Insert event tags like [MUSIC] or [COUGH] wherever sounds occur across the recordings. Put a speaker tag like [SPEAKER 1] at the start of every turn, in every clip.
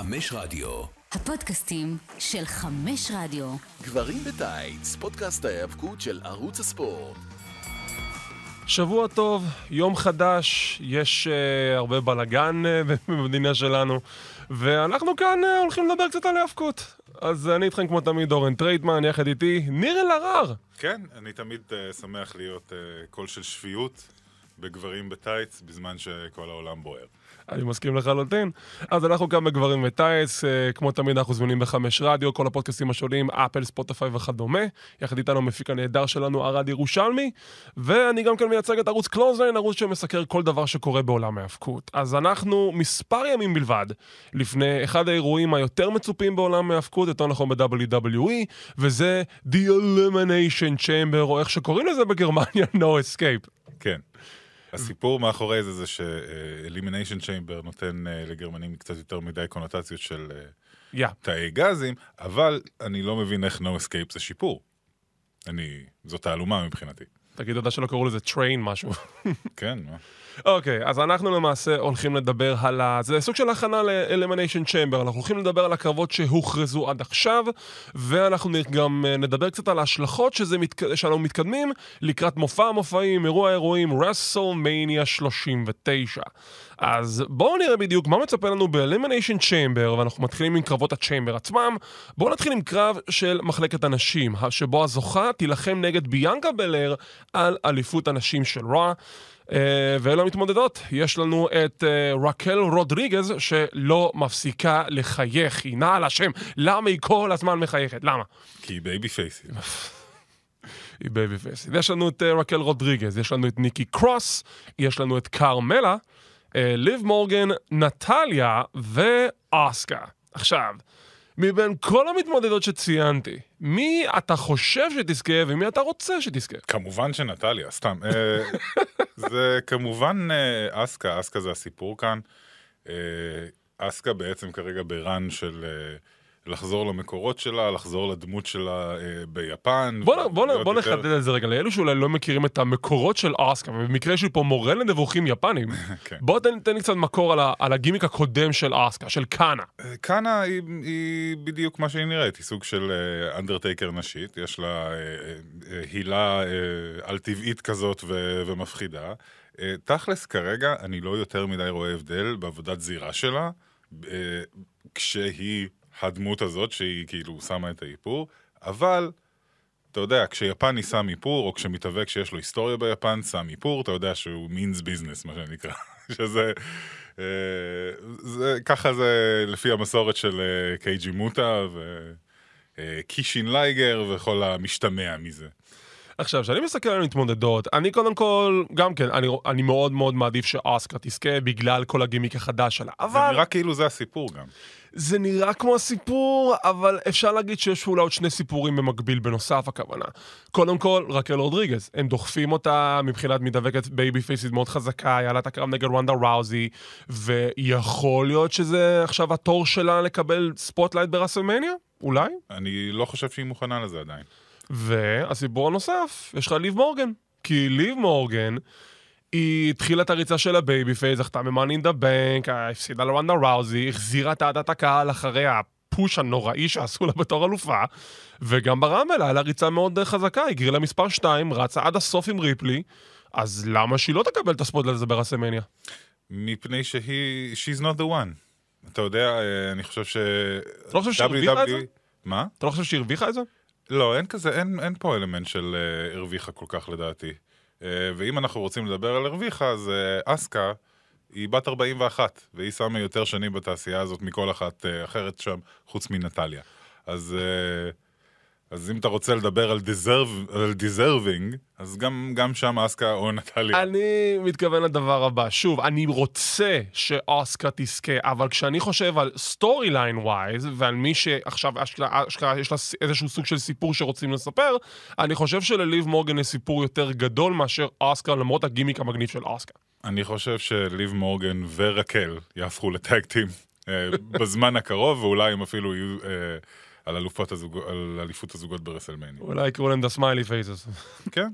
[SPEAKER 1] חמש רדיו.
[SPEAKER 2] הפודקאסטים של חמש רדיו.
[SPEAKER 1] גברים בטייץ, פודקאסט ההיאבקות של ערוץ הספורט.
[SPEAKER 3] שבוע טוב, יום חדש, יש אה, הרבה בלאגן אה, [LAUGHS] במדינה שלנו, ואנחנו כאן אה, הולכים לדבר קצת על היאבקות. אז אני איתכם כמו תמיד אורן טרייטמן, יחד איתי ניר אלהרר.
[SPEAKER 4] כן, אני תמיד אה, שמח להיות אה, קול של שפיות בגברים בטייץ, בזמן שכל העולם בוער.
[SPEAKER 3] אני מסכים לחלוטין. אז אנחנו כאן בגברים בטייץ, אה, כמו תמיד אנחנו זמינים בחמש רדיו, כל הפודקאסטים השונים, אפל, ספוטיפיי וכדומה. יחד איתנו המפיק הנהדר שלנו, ערד ירושלמי, ואני גם כן מייצג את ערוץ קלוזליין, ערוץ שמסקר כל דבר שקורה בעולם ההאבקות. אז אנחנו מספר ימים בלבד לפני אחד האירועים היותר מצופים בעולם ההאבקות, יותר נכון ב-WWE, וזה The Elimination Chamber, או איך שקוראים לזה בגרמניה, No Escape.
[SPEAKER 4] כן. הסיפור מאחורי זה זה שאלימיניישן צ'יימבר נותן אה, לגרמנים קצת יותר מדי קונוטציות של
[SPEAKER 3] Yeah.
[SPEAKER 4] תאי גזים, אבל אני לא מבין איך No Escape זה שיפור. אני, זאת תעלומה מבחינתי.
[SPEAKER 3] תגיד תודה שלא קראו לזה train משהו. [LAUGHS]
[SPEAKER 4] כן, מה?
[SPEAKER 3] אוקיי, אז אנחנו למעשה הולכים לדבר על ה... זה סוג של הכנה ל-Elimination Chamber, אנחנו הולכים לדבר על הקרבות שהוכרזו עד עכשיו, ואנחנו גם אה, נדבר קצת על ההשלכות שזה מת... שאנחנו מתקדמים לקראת מופע המופעים, אירוע האירועים, רסלמניה 39. אז בואו נראה בדיוק מה מצפה לנו ב-Elimination Chamber, ואנחנו מתחילים עם קרבות הצ'יימבר עצמם. בואו נתחיל עם קרב של מחלקת הנשים, שבו הזוכה תילחם נגד ביאנקה בלר על אליפות הנשים של רוע. Uh, ואלה המתמודדות, יש לנו את uh, רקל רודריגז שלא מפסיקה לחייך, היא נעה על השם, למה היא כל הזמן מחייכת? למה?
[SPEAKER 4] כי היא בייבי פייסית. [LAUGHS]
[SPEAKER 3] היא בייבי פייסית. יש לנו את אה, רקל רודריגז, יש לנו את ניקי קרוס, יש לנו את קרמלה, ליב מורגן, נטליה ואסקה. עכשיו, מבין כל המתמודדות שציינתי, מי אתה חושב שתזכה ומי אתה רוצה שתזכה?
[SPEAKER 4] כמובן שנטליה, סתם. אה, [LAUGHS] זה כמובן אה, אסקה, אסקה זה הסיפור כאן. אה, אסקה בעצם כרגע ברן של לחזור למקורות שלה, לחזור לדמות שלה אה, ביפן.
[SPEAKER 3] בוא, בוא,
[SPEAKER 4] יותר-
[SPEAKER 3] נחדד את זה רגע, לאלו שאולי לא מכירים את המקורות של אסקה, ובמקרה יש לי פה מורה לנבוכים יפנים, [LAUGHS]
[SPEAKER 4] כן.
[SPEAKER 3] בוא תן, תן לי קצת מקור על, ה, על הגימיק הקודם של אסקה, של קאנה.
[SPEAKER 4] אה, קאנה היא, היא בדיוק מה שהיא נראית, היא סוג של אה, אנדרטייקר נשית, יש לה אה, אה, הילה אה, על-טבעית כזאת ו, ומפחידה. אה, תכלס, כרגע אני לא יותר מדי רואה הבדל בעבודת זירה שלה, אה, כשהיא הדמות הזאת, שהיא כאילו שמה את האיפור, אבל... אתה יודע, כשיפני שם איפור, או כשמתאבק שיש לו היסטוריה ביפן, שם איפור, אתה יודע שהוא means business, מה שנקרא. [LAUGHS] שזה... אה, זה, ככה זה לפי המסורת של אה, קייג'י מוטה וקישין לייגר וכל המשתמע מזה.
[SPEAKER 3] עכשיו, כשאני מסתכל על מתמודדות, אני קודם כל, גם כן, אני, אני מאוד מאוד מעדיף שאסקה תזכה בגלל כל הגימיק החדש שלה,
[SPEAKER 4] זה
[SPEAKER 3] אבל
[SPEAKER 4] נראה כאילו זה הסיפור גם.
[SPEAKER 3] זה נראה כמו הסיפור, אבל אפשר להגיד שיש אולי עוד שני סיפורים במקביל בנוסף הכוונה. קודם כל, רקל רודריגז, הם דוחפים אותה מבחינת מתאבקת בייבי פייסית מאוד חזקה, היה לה את הקרב נגד רונדה ראוזי, ויכול להיות שזה עכשיו התור שלה לקבל spotlight ברסלמניה? אולי?
[SPEAKER 4] אני לא חושב שהיא מוכנה לזה עדיין.
[SPEAKER 3] והסיפור הנוסף, יש לך ליב מורגן. כי ליב מורגן, היא התחילה את הריצה של ה babyface, זכתה ב Money in the Bank, הפסידה לרונדה ראוזי, החזירה את אהדת הקהל אחרי ה push הנוראי שעשו לה בתור אלופה, וגם ברמבל היה לה ריצה מאוד אה, חזקה, היא הגרילה מספר 2, רצה עד הסוף עם ריפלי, אז למה שהיא לא תקבל את ה spot הזה ברסלמניה?
[SPEAKER 4] מפני שהיא, she's not the one. אתה יודע, אה, אני חושב ש...
[SPEAKER 3] אתה לא חושב שהיא הרוויחה את זה?
[SPEAKER 4] מה?
[SPEAKER 3] אתה לא חושב שהיא הרוויחה את זה?
[SPEAKER 4] לא, אין כזה, אין, אין פה אלמנט של אה, הרוויחה כל כך לדעתי. אה, ואם אנחנו רוצים לדבר על הרוויחה, אז אה, אסקה היא בת 41, והיא שמה יותר שנים בתעשייה הזאת מכל אחת אה, אחרת שם, חוץ מנטליה. אז, אז אם אתה רוצה לדבר על, deserve, על deserving, אז גם, גם שם אסקה או נטליה.
[SPEAKER 3] אני מתכוון לדבר הבא. שוב, אני רוצה שאוסקה תזכה, אבל כשאני חושב על storyline-wise, ועל מי שעכשיו אשכרה אשכרה יש לה איזשהו סוג של סיפור שרוצים לספר, אני חושב שלליב מורגן יש סיפור יותר גדול מאשר אוסקה, למרות הגימיק המגניב של אוסקה.
[SPEAKER 4] אני חושב שליב מורגן ורקל יהפכו ל tag team אה, בזמן הקרוב, ואולי הם אפילו יהיו אה, על, אליפות הזוגות ברסלמניה.
[SPEAKER 3] אולי יקראו להם The Smiley Faces.
[SPEAKER 4] כן?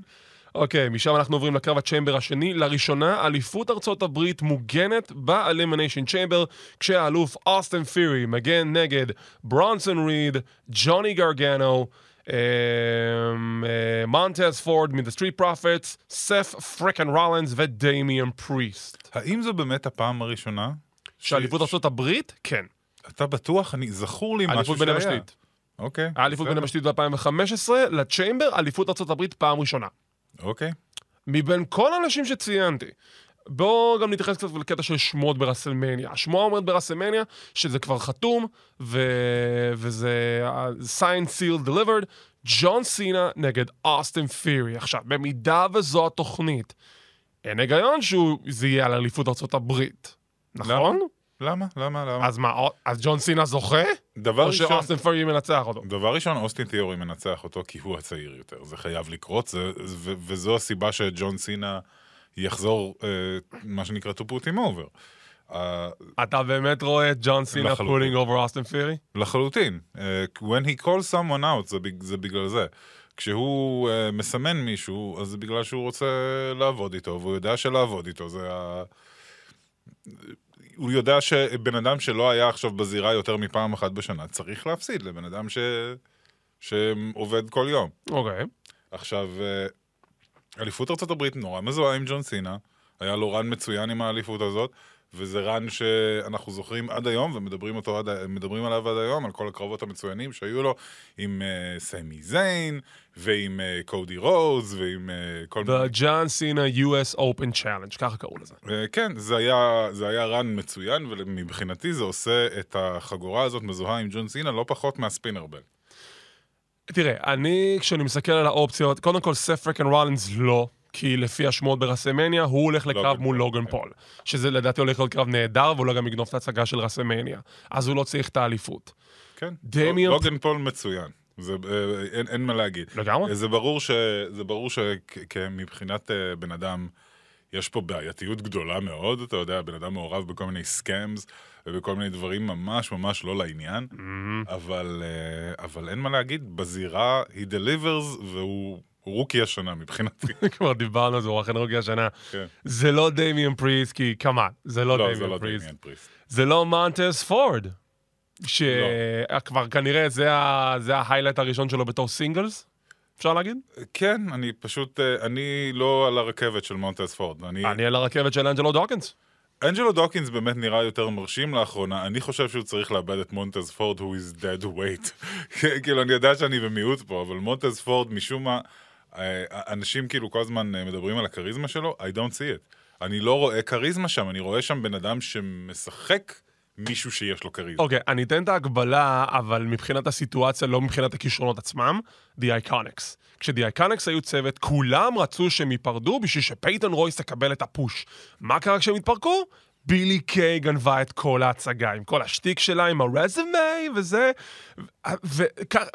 [SPEAKER 3] אוקיי, משם אנחנו עוברים לקרב ה Chamber השני. לראשונה, אליפות ארצות הברית מוגנת ב Elimination Chamber, כשהאלוף אוסטן פירי מגן נגד ברונסון ריד, ג'וני גרגנו, מונטז פורד מ-The Street Profits, סת' פריקין רולינס ודמיאן פריסט.
[SPEAKER 4] האם זו באמת הפעם הראשונה?
[SPEAKER 3] שאליפות ארצות הברית? כן.
[SPEAKER 4] אתה בטוח? אני, זכור לי משהו
[SPEAKER 3] אליפות
[SPEAKER 4] שהיה.
[SPEAKER 3] בין המשתית.
[SPEAKER 4] אוקיי.
[SPEAKER 3] היה אליפות בין יבשתית ב-2015, ל Chamber, אליפות הברית פעם ראשונה.
[SPEAKER 4] אוקיי.
[SPEAKER 3] מבין כל האנשים שציינתי, בואו גם נתייחס קצת לקטע של שמות ברסלמניה. השמועה אומרת ברסלמניה שזה כבר חתום, ו... וזה uh, signed, sealed, delivered, ג'ון סינה נגד אוסטין פירי. עכשיו, במידה וזו התוכנית, אין היגיון שזה יהיה על אליפות ארצות הברית, נכון?
[SPEAKER 4] למה? למה? למה?
[SPEAKER 3] אז מה, אז ג'ון סינה זוכה?
[SPEAKER 4] דבר
[SPEAKER 3] או
[SPEAKER 4] ראשון,
[SPEAKER 3] שאוסטין פירי מנצח אותו?
[SPEAKER 4] דבר ראשון, אוסטין תיאורי מנצח אותו כי הוא הצעיר יותר. זה חייב לקרות, זה, ו, וזו הסיבה שג'ון סינה יחזור, אה, מה שנקרא to put him over. אה,
[SPEAKER 3] אתה באמת רואה את ג'ון סינה. putting אובר אוסטין פירי?
[SPEAKER 4] לחלוטין. אה, when he calls someone out, זה, זה בגלל זה. כשהוא אה, מסמן מישהו, אז זה בגלל שהוא רוצה לעבוד איתו, והוא יודע שלעבוד איתו זה ה... הוא יודע שבן אדם שלא היה עכשיו בזירה יותר מפעם אחת בשנה, צריך להפסיד לבן אדם ש... שעובד כל יום.
[SPEAKER 3] אוקיי.
[SPEAKER 4] עכשיו, אה, אליפות ארה"ב נורא מזוהה עם ג'ון סינה, היה לו רן מצוין עם האליפות הזאת, וזה רן שאנחנו זוכרים עד היום, ומדברים עד, מדברים עליו עד היום, על כל הקרבות המצוינים שהיו לו עם uh, סמי זיין, ועם uh, קודי רוז, ועם uh, כל מיני...
[SPEAKER 3] The John Cena US Open Challenge, ככה קראו לזה.
[SPEAKER 4] Uh, כן, זה היה, זה היה רן מצוין, ומבחינתי זה עושה את החגורה הזאת מזוהה עם ג'ון סינה לא פחות מהספינר בל.
[SPEAKER 3] תראה, אני, כשאני מסתכל על האופציות, קודם כל סת' פריקין רולינס לא, כי לפי השמועות ברסמניה, הוא הולך לקרב
[SPEAKER 4] לוגן
[SPEAKER 3] מול לוגן
[SPEAKER 4] כן.
[SPEAKER 3] פול. שזה לדעתי הולך להיות קרב נהדר, ואולי גם יגנוב את ההצגה של רסמניה. אז הוא לא צריך את האליפות.
[SPEAKER 4] כן,
[SPEAKER 3] דמיאן-
[SPEAKER 4] לוגן פול מצוין. זה, אה, אין, אין מה להגיד.
[SPEAKER 3] לגמרי.
[SPEAKER 4] זה ברור, ש, זה ברור שמבחינת אה, בן אדם, יש פה בעייתיות גדולה מאוד, אתה יודע, בן אדם מעורב בכל מיני scams ובכל מיני דברים ממש ממש לא לעניין,
[SPEAKER 3] Mm-hmm.
[SPEAKER 4] אבל, אה, אבל אין מה להגיד, בזירה he delivers והוא הוא rookie השנה מבחינתי. [LAUGHS]
[SPEAKER 3] כבר דיברנו על זה, הוא אכן rookie השנה.
[SPEAKER 4] כן.
[SPEAKER 3] זה לא דמיאן פריסט, כי כמובן, זה לא
[SPEAKER 4] לא,
[SPEAKER 3] דמיאן
[SPEAKER 4] לא
[SPEAKER 3] פריסט. זה לא מונטס פורד. שכבר כנראה זה ה- זה ה highlight הראשון שלו בתור singles, אפשר להגיד?
[SPEAKER 4] כן, אני פשוט, אה, אני לא על הרכבת של מונטס פורד. אני,
[SPEAKER 3] אני על הרכבת של אנג'לו דוקינס.
[SPEAKER 4] אנג'לו דוקינס באמת נראה יותר מרשים לאחרונה, אני חושב שהוא צריך לאבד את מונטז פורד, who is dead weight. [LAUGHS] כאילו, אני יודע שאני במיעוט פה, אבל מונטז פורד, משום מה, אה, אנשים כאילו כל הזמן אה, מדברים על הכריזמה שלו, I don't see it. אני לא רואה כריזמה שם, אני רואה שם בן אדם שמשחק מישהו שיש לו כריזמה.
[SPEAKER 3] אוקיי, אני אתן את ההגבלה, אבל מבחינת הסיטואציה, לא מבחינת הכישרונות עצמם, The Iconics. כש-The Iconics היו צוות, כולם רצו שהם ייפרדו בשביל שפייתון רויס תקבל את הפוש. מה קרה כשהם התפרקו? בילי קיי גנבה את כל ההצגה, עם כל השטיק שלה, עם הרזמי וזה.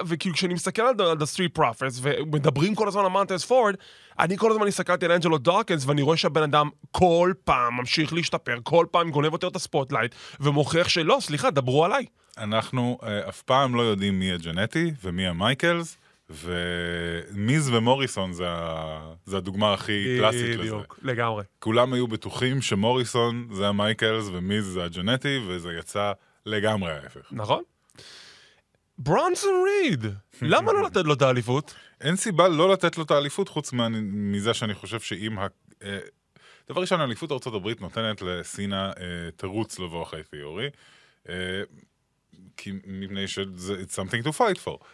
[SPEAKER 3] וכאילו כשאני מסתכל על The Street Profits ומדברים כל הזמן על מונטס פורד, אני כל הזמן הסתכלתי על אנג'לו דוקינס ואני רואה שהבן אדם כל פעם ממשיך להשתפר, כל פעם גונב יותר את ה spotlight ומוכיח שלא, סליחה, דברו עליי.
[SPEAKER 4] אנחנו אה, אף פעם לא יודעים מי הג'נטי ומי המייקלס, ומיז ומוריסון זה, ה... זה הדוגמה הכי קלאסית לזה.
[SPEAKER 3] בדיוק, לגמרי.
[SPEAKER 4] כולם היו בטוחים שמוריסון זה המייקלס ומיז זה הג'נטי, וזה יצא לגמרי ההפך.
[SPEAKER 3] נכון? ברונסון ריד, למה לא לתת לו את האליפות?
[SPEAKER 4] אין סיבה לא לתת לו את האליפות, חוץ. מזה שאני חושב שאם ה... אה, דבר ראשון, אליפות ארה"ב נותנת לסינה אה, תירוץ לבוא אחרי תיאורי, אה, כי מפני שזה it's something to fight for.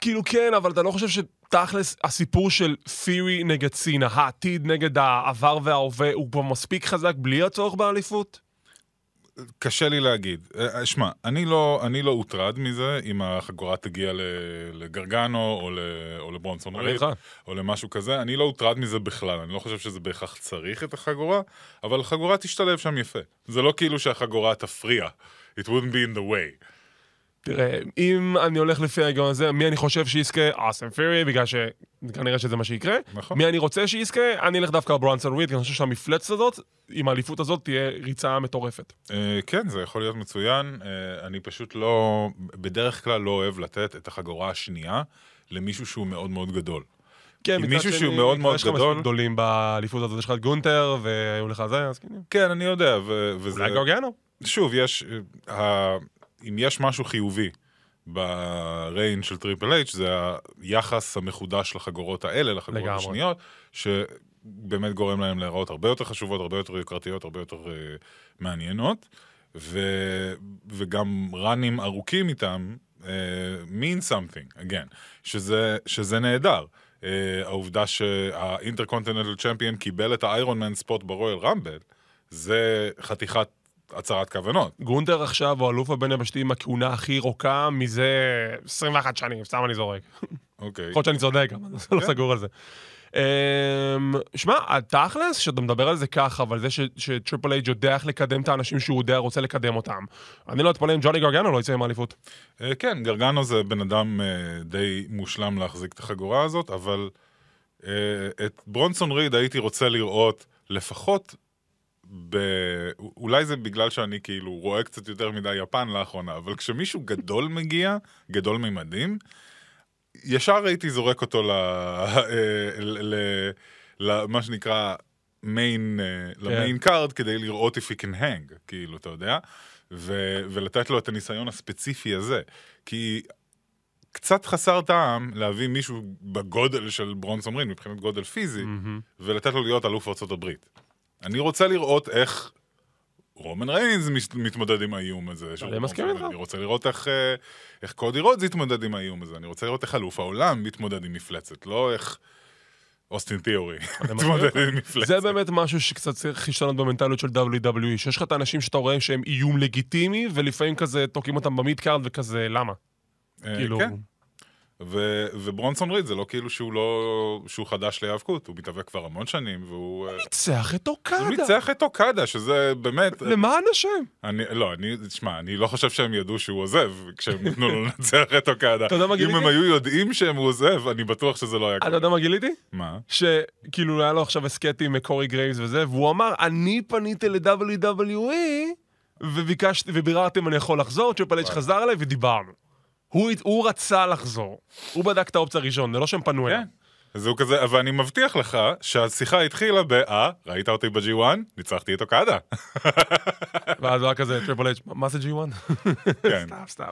[SPEAKER 3] כאילו כן, אבל אתה לא חושב שתכלס הסיפור של פירי נגד סינה, העתיד נגד העבר וההווה, הוא כבר מספיק חזק בלי הצורך באליפות?
[SPEAKER 4] קשה לי להגיד. אה, שמע, אני לא, אני לא הוטרד מזה אם החגורה תגיע לגרגנו או, ל, או לברונסון ריד. או למשהו כזה, אני לא הוטרד מזה בכלל. אני לא חושב שזה בהכרח צריך את החגורה, אבל החגורה תשתלב שם יפה. זה לא כאילו שהחגורה תפריע. It wouldn't be in the way.
[SPEAKER 3] תראה, אם אני הולך לפי ההיגיון הזה, מי אני חושב שיזכה? אוסטן פירי, בגלל שכנראה שזה מה שיקרה.
[SPEAKER 4] נכון.
[SPEAKER 3] מי אני רוצה שיזכה? אני אלך דווקא על ברונסון ריד, כי אני חושב שהמפלצת הזאת, עם האליפות הזאת, תהיה ריצה מטורפת.
[SPEAKER 4] אה, כן, זה יכול להיות מצוין. אה, אני פשוט לא, בדרך כלל לא אוהב לתת את החגורה השנייה למישהו שהוא מאוד מאוד גדול.
[SPEAKER 3] כן, מצד
[SPEAKER 4] מישהו שהוא מאוד מאוד
[SPEAKER 3] יש לך
[SPEAKER 4] גדול-
[SPEAKER 3] מספיק גדולים באליפות הזאת, יש לך את גונטר, והיו לך זה, אז כן.
[SPEAKER 4] כן, אני יודע, וזה...
[SPEAKER 3] אולי גרגנו.
[SPEAKER 4] שוב, יש... אם יש משהו חיובי ב reign של טריפל אייץ', זה היחס המחודש לחגורות האלה, לחגורות
[SPEAKER 3] לגמרי.
[SPEAKER 4] השניות, שבאמת גורם להם להיראות הרבה יותר חשובות, הרבה יותר יוקרתיות, הרבה יותר uh, מעניינות, ו... וגם ראנים ארוכים איתם, uh, mean something, again, שזה, שזה נהדר. Uh, העובדה שהאינטרקונטיננטל צ'מפיון קיבל את האיירון מן ספוט ברויאל רמבל, זה חתיכת הצהרת כוונות.
[SPEAKER 3] גונטר עכשיו הוא אלוף הבין יבשתי עם הכהונה הכי רוקה מזה 21 שנים, סתם אני זורק.
[SPEAKER 4] אוקיי.
[SPEAKER 3] יכול להיות שאני צודק, אבל אני לא
[SPEAKER 4] כן.
[SPEAKER 3] סגור על זה. אמ, שמע, התכלס, שאתה מדבר על זה ככה, אבל זה שטריפל אייג' יודע איך לקדם את האנשים שהוא יודע, רוצה לקדם אותם. אני לא אתפלא אם ג'וני גרגנו לא יצא עם האליפות.
[SPEAKER 4] אה, כן, גרגנו זה בן אדם אה, די מושלם להחזיק את החגורה הזאת, אבל אה, את ברונסון ריד הייתי רוצה לראות לפחות ב... אולי זה בגלל שאני כאילו רואה קצת יותר מדי יפן לאחרונה, אבל כשמישהו גדול מגיע, גדול ממדים, ישר הייתי זורק אותו ל... אה, [LAUGHS] ל... ל... למה שנקרא main, ל main card כדי לראות if he can hang, כאילו, אתה יודע? ו... ולתת לו את הניסיון הספציפי הזה. כי קצת חסר טעם להביא מישהו בגודל של ברונסון ריד, מבחינת גודל פיזי, ולתת לו להיות אלוף ארצות הברית. אני רוצה לראות איך רומן ריינס מתמודד עם האיום הזה.
[SPEAKER 3] אני מסכים איתך.
[SPEAKER 4] אני רוצה לראות איך, אה, איך קודי רודס יתמודד עם האיום הזה. אני רוצה לראות איך אלוף העולם מתמודד עם מפלצת, לא איך אוסטין תיאורי [LAUGHS]
[SPEAKER 3] מסכים
[SPEAKER 4] מתמודד
[SPEAKER 3] איתך.
[SPEAKER 4] עם מפלצת.
[SPEAKER 3] זה באמת משהו שקצת צריך להשתנות במנטליות של WWE, שיש לך את האנשים שאתה רואה שהם איום לגיטימי, ולפעמים כזה תוקעים אותם ב midcard וכזה, למה?
[SPEAKER 4] אה,
[SPEAKER 3] כאילו...
[SPEAKER 4] כן. ו- וברונסון ריד זה לא כאילו שהוא לא... שהוא חדש להיאבקות, הוא מתאבק כבר המון שנים, והוא... אה,
[SPEAKER 3] ניצח את
[SPEAKER 4] הוא
[SPEAKER 3] אוקדה.
[SPEAKER 4] ניצח את אוקדה, שזה באמת... [LAUGHS]
[SPEAKER 3] למען השם.
[SPEAKER 4] אני, לא, אני, תשמע, אני לא חושב שהם ידעו שהוא עוזב כשהם נתנו לו [LAUGHS] לנצח את אוקדה.
[SPEAKER 3] אתה יודע מה
[SPEAKER 4] אם
[SPEAKER 3] גיליתי?
[SPEAKER 4] הם היו יודעים שהם הוא עוזב, אני בטוח שזה לא היה
[SPEAKER 3] אתה
[SPEAKER 4] קורה.
[SPEAKER 3] יודע מה גיליתי?
[SPEAKER 4] מה?
[SPEAKER 3] שכאילו היה לו עכשיו הסכת עם קורי גרייבס וזה, והוא אמר, אני פניתי ל-WWE וביקשתי, וביררתי אם אני יכול לחזור, אייץ' חזר אליי ודיברנו. הוא, הוא רצה לחזור. הוא בדק את האופציה הראשון, זה לא שהם פנו אליו.
[SPEAKER 4] כן. אז הוא כזה, אבל אני מבטיח לך שהשיחה התחילה ב, אה, ראית אותי ב-G1? ניצחתי את אוקדה. [LAUGHS]
[SPEAKER 3] ואז הוא היה כזה, Triple H, מה זה G1?
[SPEAKER 4] כן, [LAUGHS]
[SPEAKER 3] סתם, סתם.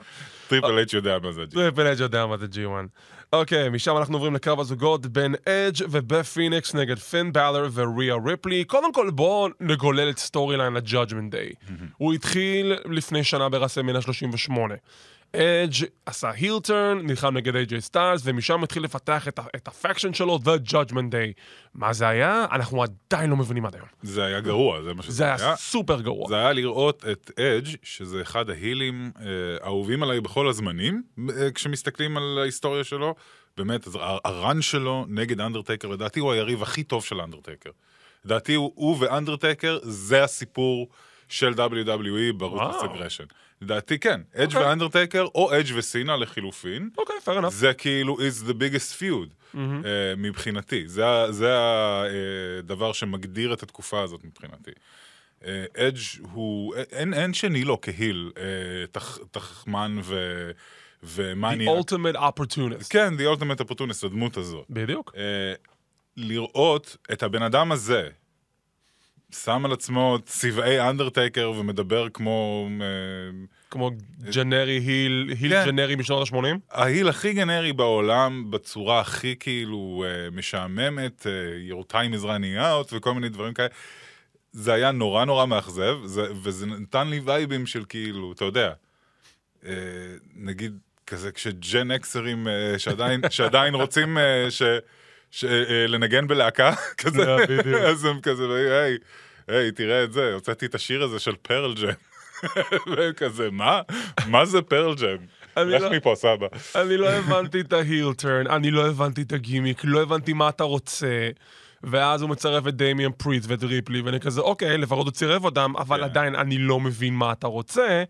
[SPEAKER 4] Triple H יודע מה זה G1.
[SPEAKER 3] Triple H יודע מה זה G1. אוקיי, משם אנחנו עוברים לקרב הזוגות בין אדג' ובת' פיניקס נגד פין בלר וריה ריפלי. קודם כל בואו נגולל את storyline ל-Judgment Day. הוא התחיל לפני שנה ברסלמניה 38. אדג' עשה heel turn, נלחם נגד איי-ג'יי סטיילס, ומשם התחיל לפתח את, את ה faction שלו, The Judgment Day. מה זה היה? אנחנו עדיין לא מבינים עד היום.
[SPEAKER 4] זה היה גרוע, זה מה שזה
[SPEAKER 3] זה
[SPEAKER 4] היה.
[SPEAKER 3] היה סופר גרוע.
[SPEAKER 4] זה היה לראות את אדג', שזה אחד ה heels אה, האהובים עליי בכל הזמנים, אה, כשמסתכלים על ההיסטוריה שלו. באמת, אז ה- ה run שלו נגד אנדרטייקר, לדעתי הוא היריב הכי טוב של אנדרטייקר. לדעתי הוא, הוא ואנדרטייקר, זה הסיפור של WWE
[SPEAKER 3] וואו.
[SPEAKER 4] Aggression. לדעתי כן, אדג'
[SPEAKER 3] אוקיי.
[SPEAKER 4] ואנדרטייקר, או אדג' וסינה לחילופין.
[SPEAKER 3] אוקיי, fair enough.
[SPEAKER 4] זה כאילו is the biggest feud uh, מבחינתי. זה, זה הדבר שמגדיר את התקופה הזאת מבחינתי. אדג' הוא, אין, אין שני לו כ heel, uh, תח, תחמן ו, ומאניאק.
[SPEAKER 3] The ultimate opportunist.
[SPEAKER 4] כן, the ultimate opportunist, הדמות הזאת.
[SPEAKER 3] בדיוק.
[SPEAKER 4] Uh, לראות את הבן אדם הזה, שם על עצמו צבעי אנדרטייקר ומדבר כמו... Uh,
[SPEAKER 3] כמו ג'נרי היל, היל
[SPEAKER 4] כן.
[SPEAKER 3] ג'נרי משנות ה-80?
[SPEAKER 4] ההיל הכי גנרי בעולם, בצורה הכי כאילו אה, משעממת, אה, your time is running out וכל מיני דברים כאלה. זה היה נורא נורא מאכזב, זה, וזה נתן לי וייבים של כאילו, אתה יודע, אה, נגיד כזה כשג'ן אקסרים אה, שעדיין, שעדיין רוצים אה, ש, אה, לנגן בלהקה, [LAUGHS] כזה,
[SPEAKER 3] אה.
[SPEAKER 4] אז הם כזה, היי, היי, תראה את זה, הוצאתי את השיר הזה של פרל ג'ם. [LAUGHS] והם כזה, מה? מה זה פרל ג'ם? לך
[SPEAKER 3] לא-
[SPEAKER 4] מפה, סבא.
[SPEAKER 3] אני לא הבנתי את ההיל טרן, אני לא הבנתי את הגימיק, לא הבנתי מה אתה רוצה. ואז הוא מצרף את דמיאן פריץ ואת ריפלי, ואני כזה, אוקיי, לפחות הוא צירף אותם, אבל
[SPEAKER 4] כן.
[SPEAKER 3] עדיין אני לא מבין מה אתה רוצה.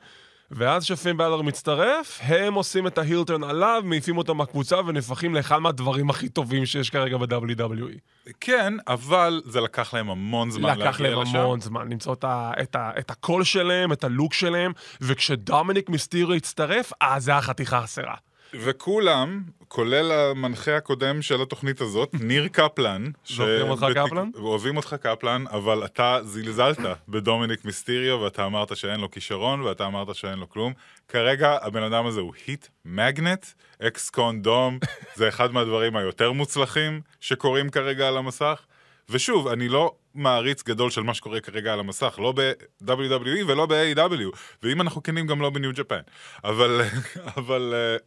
[SPEAKER 3] ואז כשפין בלר מצטרף, הם עושים את ההיל טרן עליו, מעיפים אותו מהקבוצה ונהפכים לאחד מהדברים הכי טובים שיש כרגע ב-WWE.
[SPEAKER 4] כן, אבל זה לקח להם המון זמן להגיע
[SPEAKER 3] לקח להם
[SPEAKER 4] לשם.
[SPEAKER 3] המון זמן למצוא את, ה, את, ה, את הקול שלהם, את הלוק שלהם, וכשדומיניק מיסטיריו הצטרף, אז זה החתיכה החסרה.
[SPEAKER 4] וכולם, כולל המנחה הקודם של התוכנית הזאת, [LAUGHS] ניר קפלן.
[SPEAKER 3] אוהבים אותך, קפלן?
[SPEAKER 4] אוהבים אותך קפלן, אבל אתה זלזלת בדומיניק מיסטיריו, ואתה אמרת שאין לו כישרון, ואתה אמרת שאין לו כלום. כרגע הבן אדם הזה הוא היט מגנט, אקס קונדום, זה אחד מהדברים היותר מוצלחים שקורים כרגע על המסך. ושוב, אני לא מעריץ גדול של מה שקורה כרגע על המסך, לא ב-WWE ולא ב-AW, ואם אנחנו כנים גם לא בניו ג'פן. אבל, [LAUGHS] אבל אה,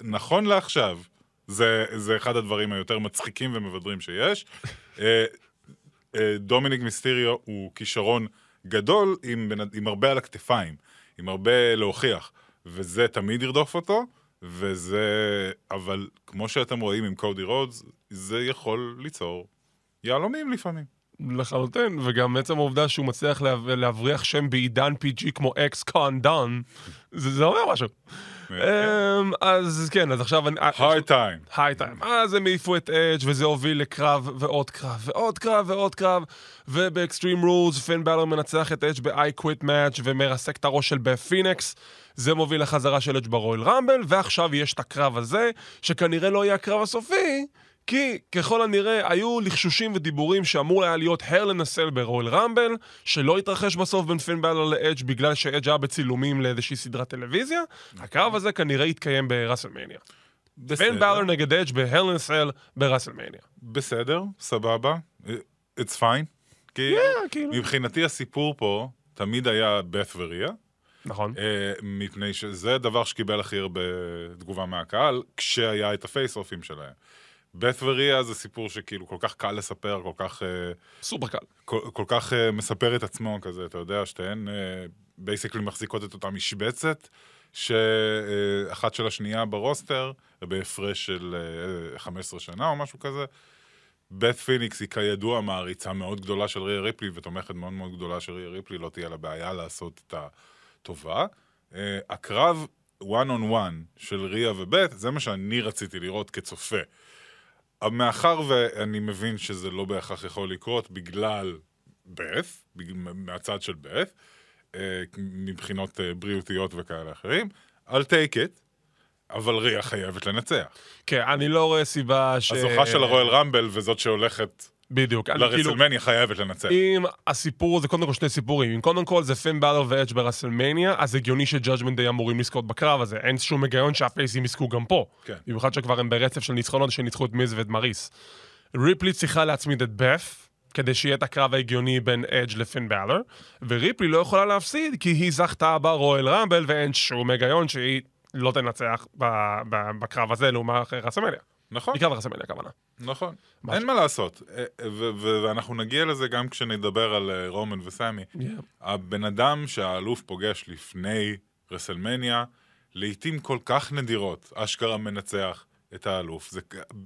[SPEAKER 4] נכון לעכשיו, זה, זה אחד הדברים היותר מצחיקים ומבדרים שיש. אה, אה, דומיניק מיסטיריו הוא כישרון גדול עם, עם הרבה על הכתפיים, עם הרבה להוכיח, וזה תמיד ירדוף אותו, וזה... אבל כמו שאתם רואים עם קודי רודס, זה יכול ליצור יהלומים לפעמים.
[SPEAKER 3] לחלוטין, וגם עצם העובדה שהוא מצליח להב- להבריח שם בעידן PG כמו אקס קון דון, זה זה אומר משהו. אמ, אז כן, אז עכשיו אני...
[SPEAKER 4] היי טיים.
[SPEAKER 3] היי טיים. אז הם העיפו את אדג' וזה הוביל לקרב ועוד קרב ועוד קרב ועוד קרב ובאקסטרים רולס פין בלר מנצח את אדג' ב-I Quit match ומרסק את הראש של בת' פיניקס זה מוביל לחזרה של אדג' ברואל רמבל ועכשיו יש את הקרב הזה שכנראה לא יהיה הקרב הסופי כי ככל הנראה היו לחשושים ודיבורים שאמור היה להיות הל אין א סל ברואל רמבל שלא התרחש בסוף בין פין בלר לאדג' בגלל שאדג' היה בצילומים לאיזושהי סדרת טלוויזיה הקרב הזה כנראה יתקיים בראסלמניה פין בלר נגד אדג' בהל נסל בראסלמניה.
[SPEAKER 4] בסדר, סבבה, it's fine. כי
[SPEAKER 3] כאילו.
[SPEAKER 4] מבחינתי הסיפור פה תמיד היה בת' וריה,
[SPEAKER 3] נכון.
[SPEAKER 4] אה, מפני שזה הדבר שקיבל הכי הרבה תגובה מהקהל, כשהיה את הface-offים שלהם. בת' וריה זה סיפור שכאילו כל כך קל לספר, כל כך, אה,
[SPEAKER 3] סופר קל.
[SPEAKER 4] כל, כל כך אה, מספר את עצמו כזה, אתה יודע, שתיהן basically מחזיקות את אותה משבצת, שאחת של השנייה ב roster, בהפרש של אה, 15 שנה או משהו כזה. בת פיניקס היא כידוע מעריצה מאוד גדולה של ריה ריפלי ותומכת מאוד מאוד גדולה של ריה ריפלי, לא תהיה לה בעיה לעשות את הטובה. הקרב one on one של ריה ובית, זה מה שאני רציתי לראות כצופה. מאחר ואני מבין שזה לא בהכרח יכול לקרות בגלל בת, מהצד של בת, uh, מבחינות uh, בריאותיות וכאלה אחרים, I'll take it, אבל ריה חייבת לנצח.
[SPEAKER 3] כן, אני לא רואה סיבה ש...
[SPEAKER 4] הזוכה של הרואל רמבל וזאת שהולכת
[SPEAKER 3] בדיוק. כאילו...
[SPEAKER 4] לרסלמניה חייבת לנצח.
[SPEAKER 3] אם הסיפור זה קודם כל שני סיפורים, אם קודם כל זה פין בלר ואדג' ברסלמניה, אז הגיוני שג'אג'מנט דיי אמורים לזכות בקרב הזה. אין שום היגיון שה faceים יזכו גם פה.
[SPEAKER 4] כן.
[SPEAKER 3] במיוחד שכבר הם ברצף של ניצחונות שניצחו את מיז ואת מריס. ריפלי צריכה להצמיד את בת', כדי שיהיה את הקרב ההגיוני בין אדג' לפין בלר, וריפלי לא יכולה להפסיד כי היא זכתה ברואל רמבל ואין שום היגיון שהיא לא תנצח ב- ב- בקרב הזה לעומת רסלמניה.
[SPEAKER 4] נכון,
[SPEAKER 3] לקרב רסלמניה הכוונה.
[SPEAKER 4] נכון.
[SPEAKER 3] מה
[SPEAKER 4] אין מה לעשות. אה, ו- ואנחנו נגיע לזה גם כשנדבר על אה, רומן וסמי. הבן אדם שהאלוף פוגש לפני רסלמניה, לעיתים כל כך נדירות, אשכרה מנצח את האלוף. זה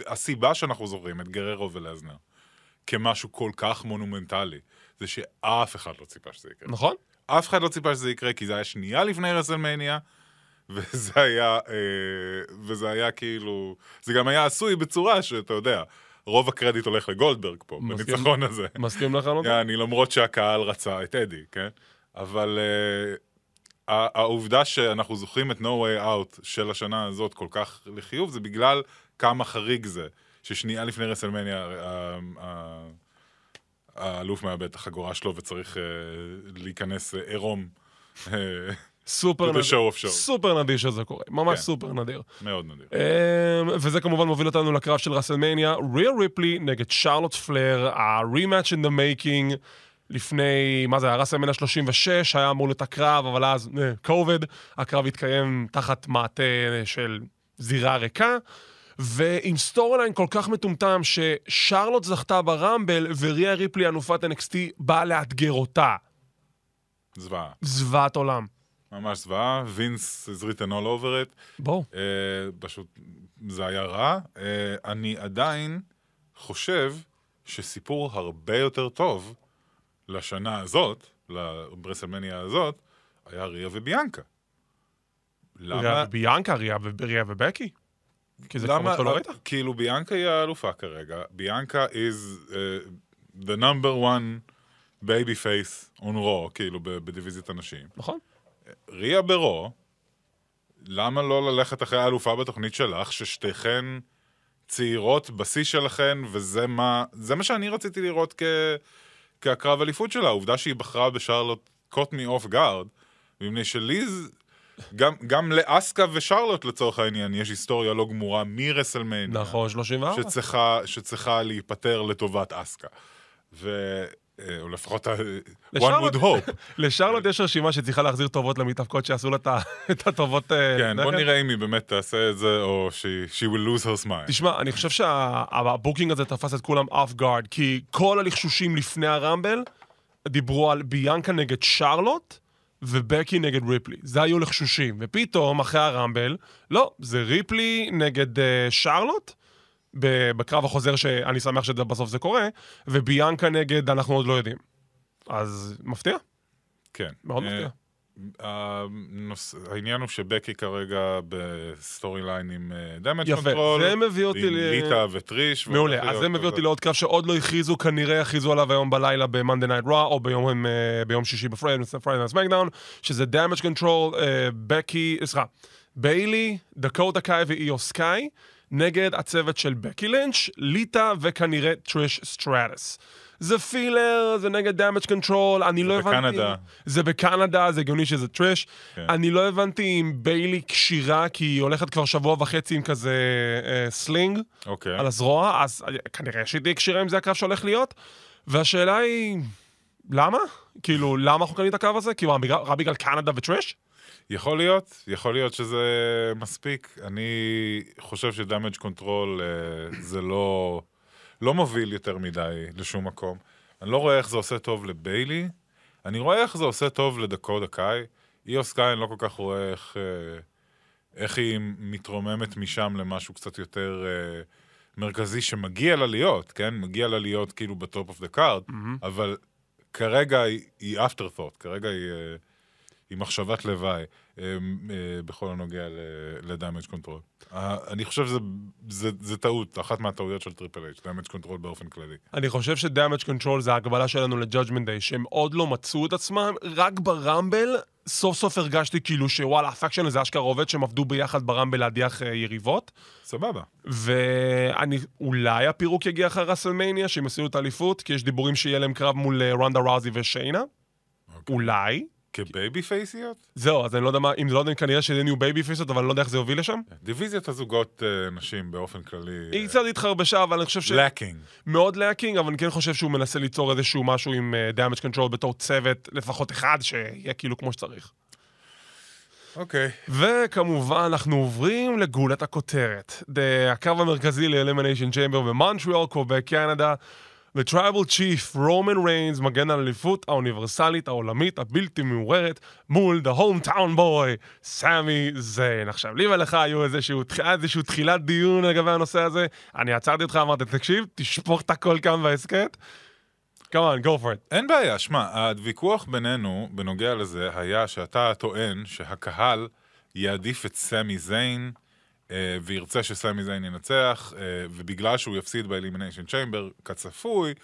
[SPEAKER 4] הסיבה שאנחנו זוכרים את גררו ולסנר כמשהו כל כך מונומנטלי, זה שאף אחד לא ציפה שזה יקרה.
[SPEAKER 3] נכון?
[SPEAKER 4] אף אחד לא ציפה שזה יקרה, כי זה היה שנייה לפני רסלמניה, וזה היה, אה, וזה היה כאילו, זה גם היה עשוי בצורה שאתה יודע, רוב הקרדיט הולך לגולדברג פה,
[SPEAKER 3] מסכים.
[SPEAKER 4] בניצחון הזה.
[SPEAKER 3] מסכים לחלוטין? [LAUGHS]
[SPEAKER 4] יעני, למרות שהקהל רצה את אדי, כן? אבל uh, העובדה שאנחנו זוכרים את No Way Out של השנה הזאת כל כך לחיוב, זה בגלל כמה חריג זה, ששנייה לפני רסלמניה ה- ה- האלוף מאבד את החגורה שלו וצריך uh, להיכנס uh, עירום.
[SPEAKER 3] סופר
[SPEAKER 4] show.
[SPEAKER 3] סופר נדיר שזה קורה, ממש
[SPEAKER 4] כן.
[SPEAKER 3] סופר נדיר.
[SPEAKER 4] מאוד נדיר.
[SPEAKER 3] אמ, וזה כמובן מוביל אותנו לקרב של רסלמניה, ריה ריפלי נגד שרלוט פלייר, ה-rematch in the making. לפני, מה זה, היה רסלמניה 36, היה אמור להיות הקרב, אבל אז, קוביד, הקרב התקיים תחת מעטה של זירה ריקה, ועם storyline כל כך מטומטם, ששרלוט זכתה ברמבל, וריה ריפלי, אלופת NXT, באה לאתגר אותה.
[SPEAKER 4] זוועה.
[SPEAKER 3] זוועת עולם.
[SPEAKER 4] ממש זוועה. וינס is written all over it.
[SPEAKER 3] בואו.
[SPEAKER 4] אה, פשוט זה היה רע. אה, אני עדיין חושב שסיפור הרבה יותר טוב לשנה הזאת, לברסלמניה הזאת, היה ריה וביאנקה. למה?
[SPEAKER 3] וביאנקה, ריה ריה ובקי? כי זה
[SPEAKER 4] למה?
[SPEAKER 3] שלא ראית?
[SPEAKER 4] כאילו ביאנקה היא האלופה כרגע. ביאנקה is uh, the number one baby face on raw, כאילו ב- בדיוויזיית הנשים.
[SPEAKER 3] נכון?
[SPEAKER 4] ריה ברו, למה לא ללכת אחרי האלופה בתוכנית שלך, ששתיכן צעירות בשיא שלכן, וזה מה, זה מה שאני רציתי לראות כ, כהקרב אליפות שלה. העובדה שהיא בחרה בשרלוט me off guard, מפני שליז, גם, גם לאסקה ושרלוט לצורך העניין, יש היסטוריה לא גמורה מרסלמניה.
[SPEAKER 3] נכון, 34.
[SPEAKER 4] שצריכה, שצריכה להיפטר לטובת אסקה. ו... אה, או לפחות one would hope. [LAUGHS]
[SPEAKER 3] לשרלוט יש רשימה שצריכה להחזיר טובות למתאבקות שעשו לה את [LAUGHS] הטובות... אה,
[SPEAKER 4] כן, בוא נראה אם היא באמת תעשה את זה, או she, she will lose her smile.
[SPEAKER 3] תשמע, אני חושב שה booking הזה תפס את כולם off guard, כי כל הלחשושים לפני הרמבל דיברו על ביאנקה נגד שרלוט ובקי נגד ריפלי. זה היו לחשושים. ופתאום, אחרי הרמבל, לא, זה ריפלי נגד uh, שרלוט, בקרב החוזר שאני שמח שבסוף זה קורה, וביאנקה נגד אנחנו עוד לא יודעים. אז מפתיע,
[SPEAKER 4] כן.
[SPEAKER 3] מאוד
[SPEAKER 4] אה,
[SPEAKER 3] מפתיע.
[SPEAKER 4] הנוס... העניין הוא שבקי כרגע ב storyline עם Damage
[SPEAKER 3] יפה,
[SPEAKER 4] Control.
[SPEAKER 3] זה מביא אותי
[SPEAKER 4] עם
[SPEAKER 3] ל-
[SPEAKER 4] ליטה וטריש.
[SPEAKER 3] מעולה, אז זה מביא אותי. לעוד קרב שעוד לא הכריזו, כנראה יכריזו עליו היום בלילה ב-Monday Night Raw, או ביום, אה, ביום שישי ב Friday SmackDown, שזה Damage Control, אה, בקי, סליחה, ביילי, דקוטה קאי ואיו סקאי, נגד הצוות של בקי לינץ', ליטה וכנראה טריש סטרטס. זה filler, זה נגד Damage Control, אני לא הבנתי...
[SPEAKER 4] בקנדה.
[SPEAKER 3] זה בקנדה, זה הגיוני שזה טריש.
[SPEAKER 4] כן.
[SPEAKER 3] אני לא הבנתי אם ביילי כשירה, כי היא הולכת כבר שבוע וחצי עם כזה אה, sling.
[SPEAKER 4] אוקיי.
[SPEAKER 3] על הזרוע, אז כנראה שהיא תהיה כשירה אם זה הקרב שהולך להיות. והשאלה היא, למה? כאילו, למה אנחנו קנים את הקרב הזה? כאילו, רק בגלל- קנדה וטריש?
[SPEAKER 4] יכול להיות, יכול להיות שזה מספיק. אני חושב ש Damage Control זה לא, לא מוביל יותר מדי לשום מקום. אני לא רואה איך זה עושה טוב לביילי, אני רואה איך זה עושה טוב לדקוטה קאי. איו סקאי, אני לא כל כך רואה איך, אה, איך היא מתרוממת משם למשהו קצת יותר אה, מרכזי שמגיע לה להיות, כן? מגיע לה להיות כאילו ב top of the card, אבל כרגע היא, after thought, כרגע היא... אה, עם מחשבת לוואי אה, אה, בכל הנוגע ל Damage Control. אני חושב שזה זה, זה טעות, אחת מהטעויות של טריפל אייץ', Damage Control באופן כללי.
[SPEAKER 3] אני חושב ש Damage Control זה ההקבלה שלנו ל Judgment Day, שהם עוד לא מצאו את עצמם, רק ברמבל סוף סוף הרגשתי כאילו שוואלה, ה faction הזה אשכרה עובד, שהם עבדו ביחד ברמבל להדיח אה, יריבות.
[SPEAKER 4] סבבה.
[SPEAKER 3] ואני, אולי הפירוק יגיע אחרי ראסלמניה, שהם יעשו את האליפות, כי יש דיבורים שיהיה להם קרב מול אה, רונדה ראוזי ושיינה. אולי.
[SPEAKER 4] כ babyface יות?
[SPEAKER 3] זהו, אז אני לא יודע מה, אם זה לא יודע, כנראה שזה יהיו babyface יות, אבל אני לא יודע איך זה יוביל לשם.
[SPEAKER 4] דיוויזיית הזוגות אה, נשים באופן כללי...
[SPEAKER 3] היא קצת התחרבשה, אבל אני חושב ש...
[SPEAKER 4] lacking.
[SPEAKER 3] מאוד lacking, אבל אני כן חושב שהוא מנסה ליצור איזשהו משהו עם uh, damage control בתור צוות, לפחות אחד, שיהיה כאילו כמו שצריך.
[SPEAKER 4] אוקיי.
[SPEAKER 3] וכמובן, אנחנו עוברים לגולת הכותרת. The- הקו המרכזי ל-Elimination Chamber במונטריאל, קוויבק קנדה. ו Tribal Chief רומן ריינס מגן על האליפות האוניברסלית העולמית הבלתי מעורערת מול The Hometown Boy, סמי זיין. עכשיו, לי ולך היו איזשהו, איזשהו תחילת דיון לגבי הנושא הזה. אני עצרתי אותך, אמרתי, תקשיב, תשפוך את הכל כאן בהסכת. come on, go for it.
[SPEAKER 4] אין בעיה, שמע, הוויכוח בינינו בנוגע לזה היה שאתה טוען שהקהל יעדיף את סמי זיין וירצה שסמי זיין ינצח, אה, ובגלל שהוא יפסיד ב Elimination Chamber, כצפוי,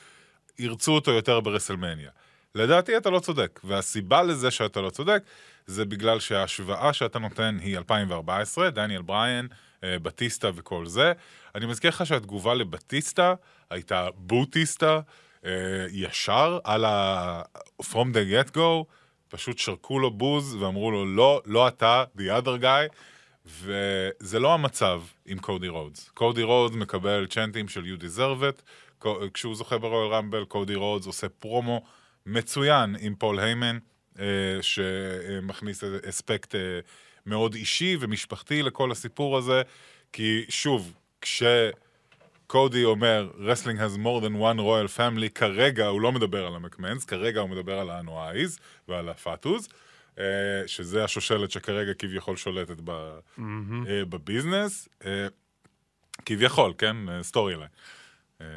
[SPEAKER 4] ירצו אותו יותר ברסלמניה. לדעתי אתה לא צודק, והסיבה לזה שאתה לא צודק זה בגלל שההשוואה שאתה נותן היא 2014, דניאל בריין, אה, בטיסטה וכל זה. אני מזכיר לך שהתגובה לבטיסטה הייתה בוטיסטה, אה, ישר על ה... From the get go, פשוט שרקו לו בוז ואמרו לו, לא, לא אתה, the other guy. וזה לא המצב עם קודי רודס. קודי רודס מקבל chant ים של You deserve it, כשהוא זוכה ברויאל רמבל, קודי רודס עושה פרומו מצוין עם פול היימן, אה, שמכניס אספקט אה, מאוד אישי ומשפחתי לכל הסיפור הזה, כי שוב, כשקודי אומר, Wrestling has more than one royal family, כרגע הוא לא מדבר על המקמנס, כרגע הוא מדבר על האנואייז ועל הפאטוז. אה, שזה השושלת שכרגע כביכול שולטת ב, אה, בביזנס. אה, כביכול, כן? storyline.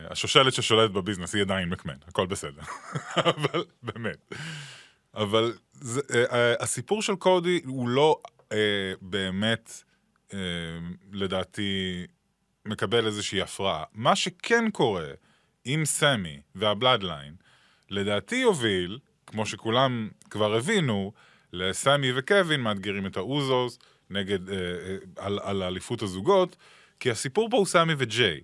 [SPEAKER 4] השושלת ששולטת בביזנס היא עדיין מקמן, הכל בסדר. [LAUGHS] אבל באמת. אבל זה, הסיפור של קודי הוא לא באמת, לדעתי, מקבל איזושהי הפרעה. מה שכן קורה עם סמי וה Bloodline, לדעתי יוביל, כמו שכולם כבר הבינו, לסמי וקווין מאתגרים את האוזוס, נגד, אה, אה, על, על אליפות הזוגות, כי הסיפור פה הוא סמי וג'יי.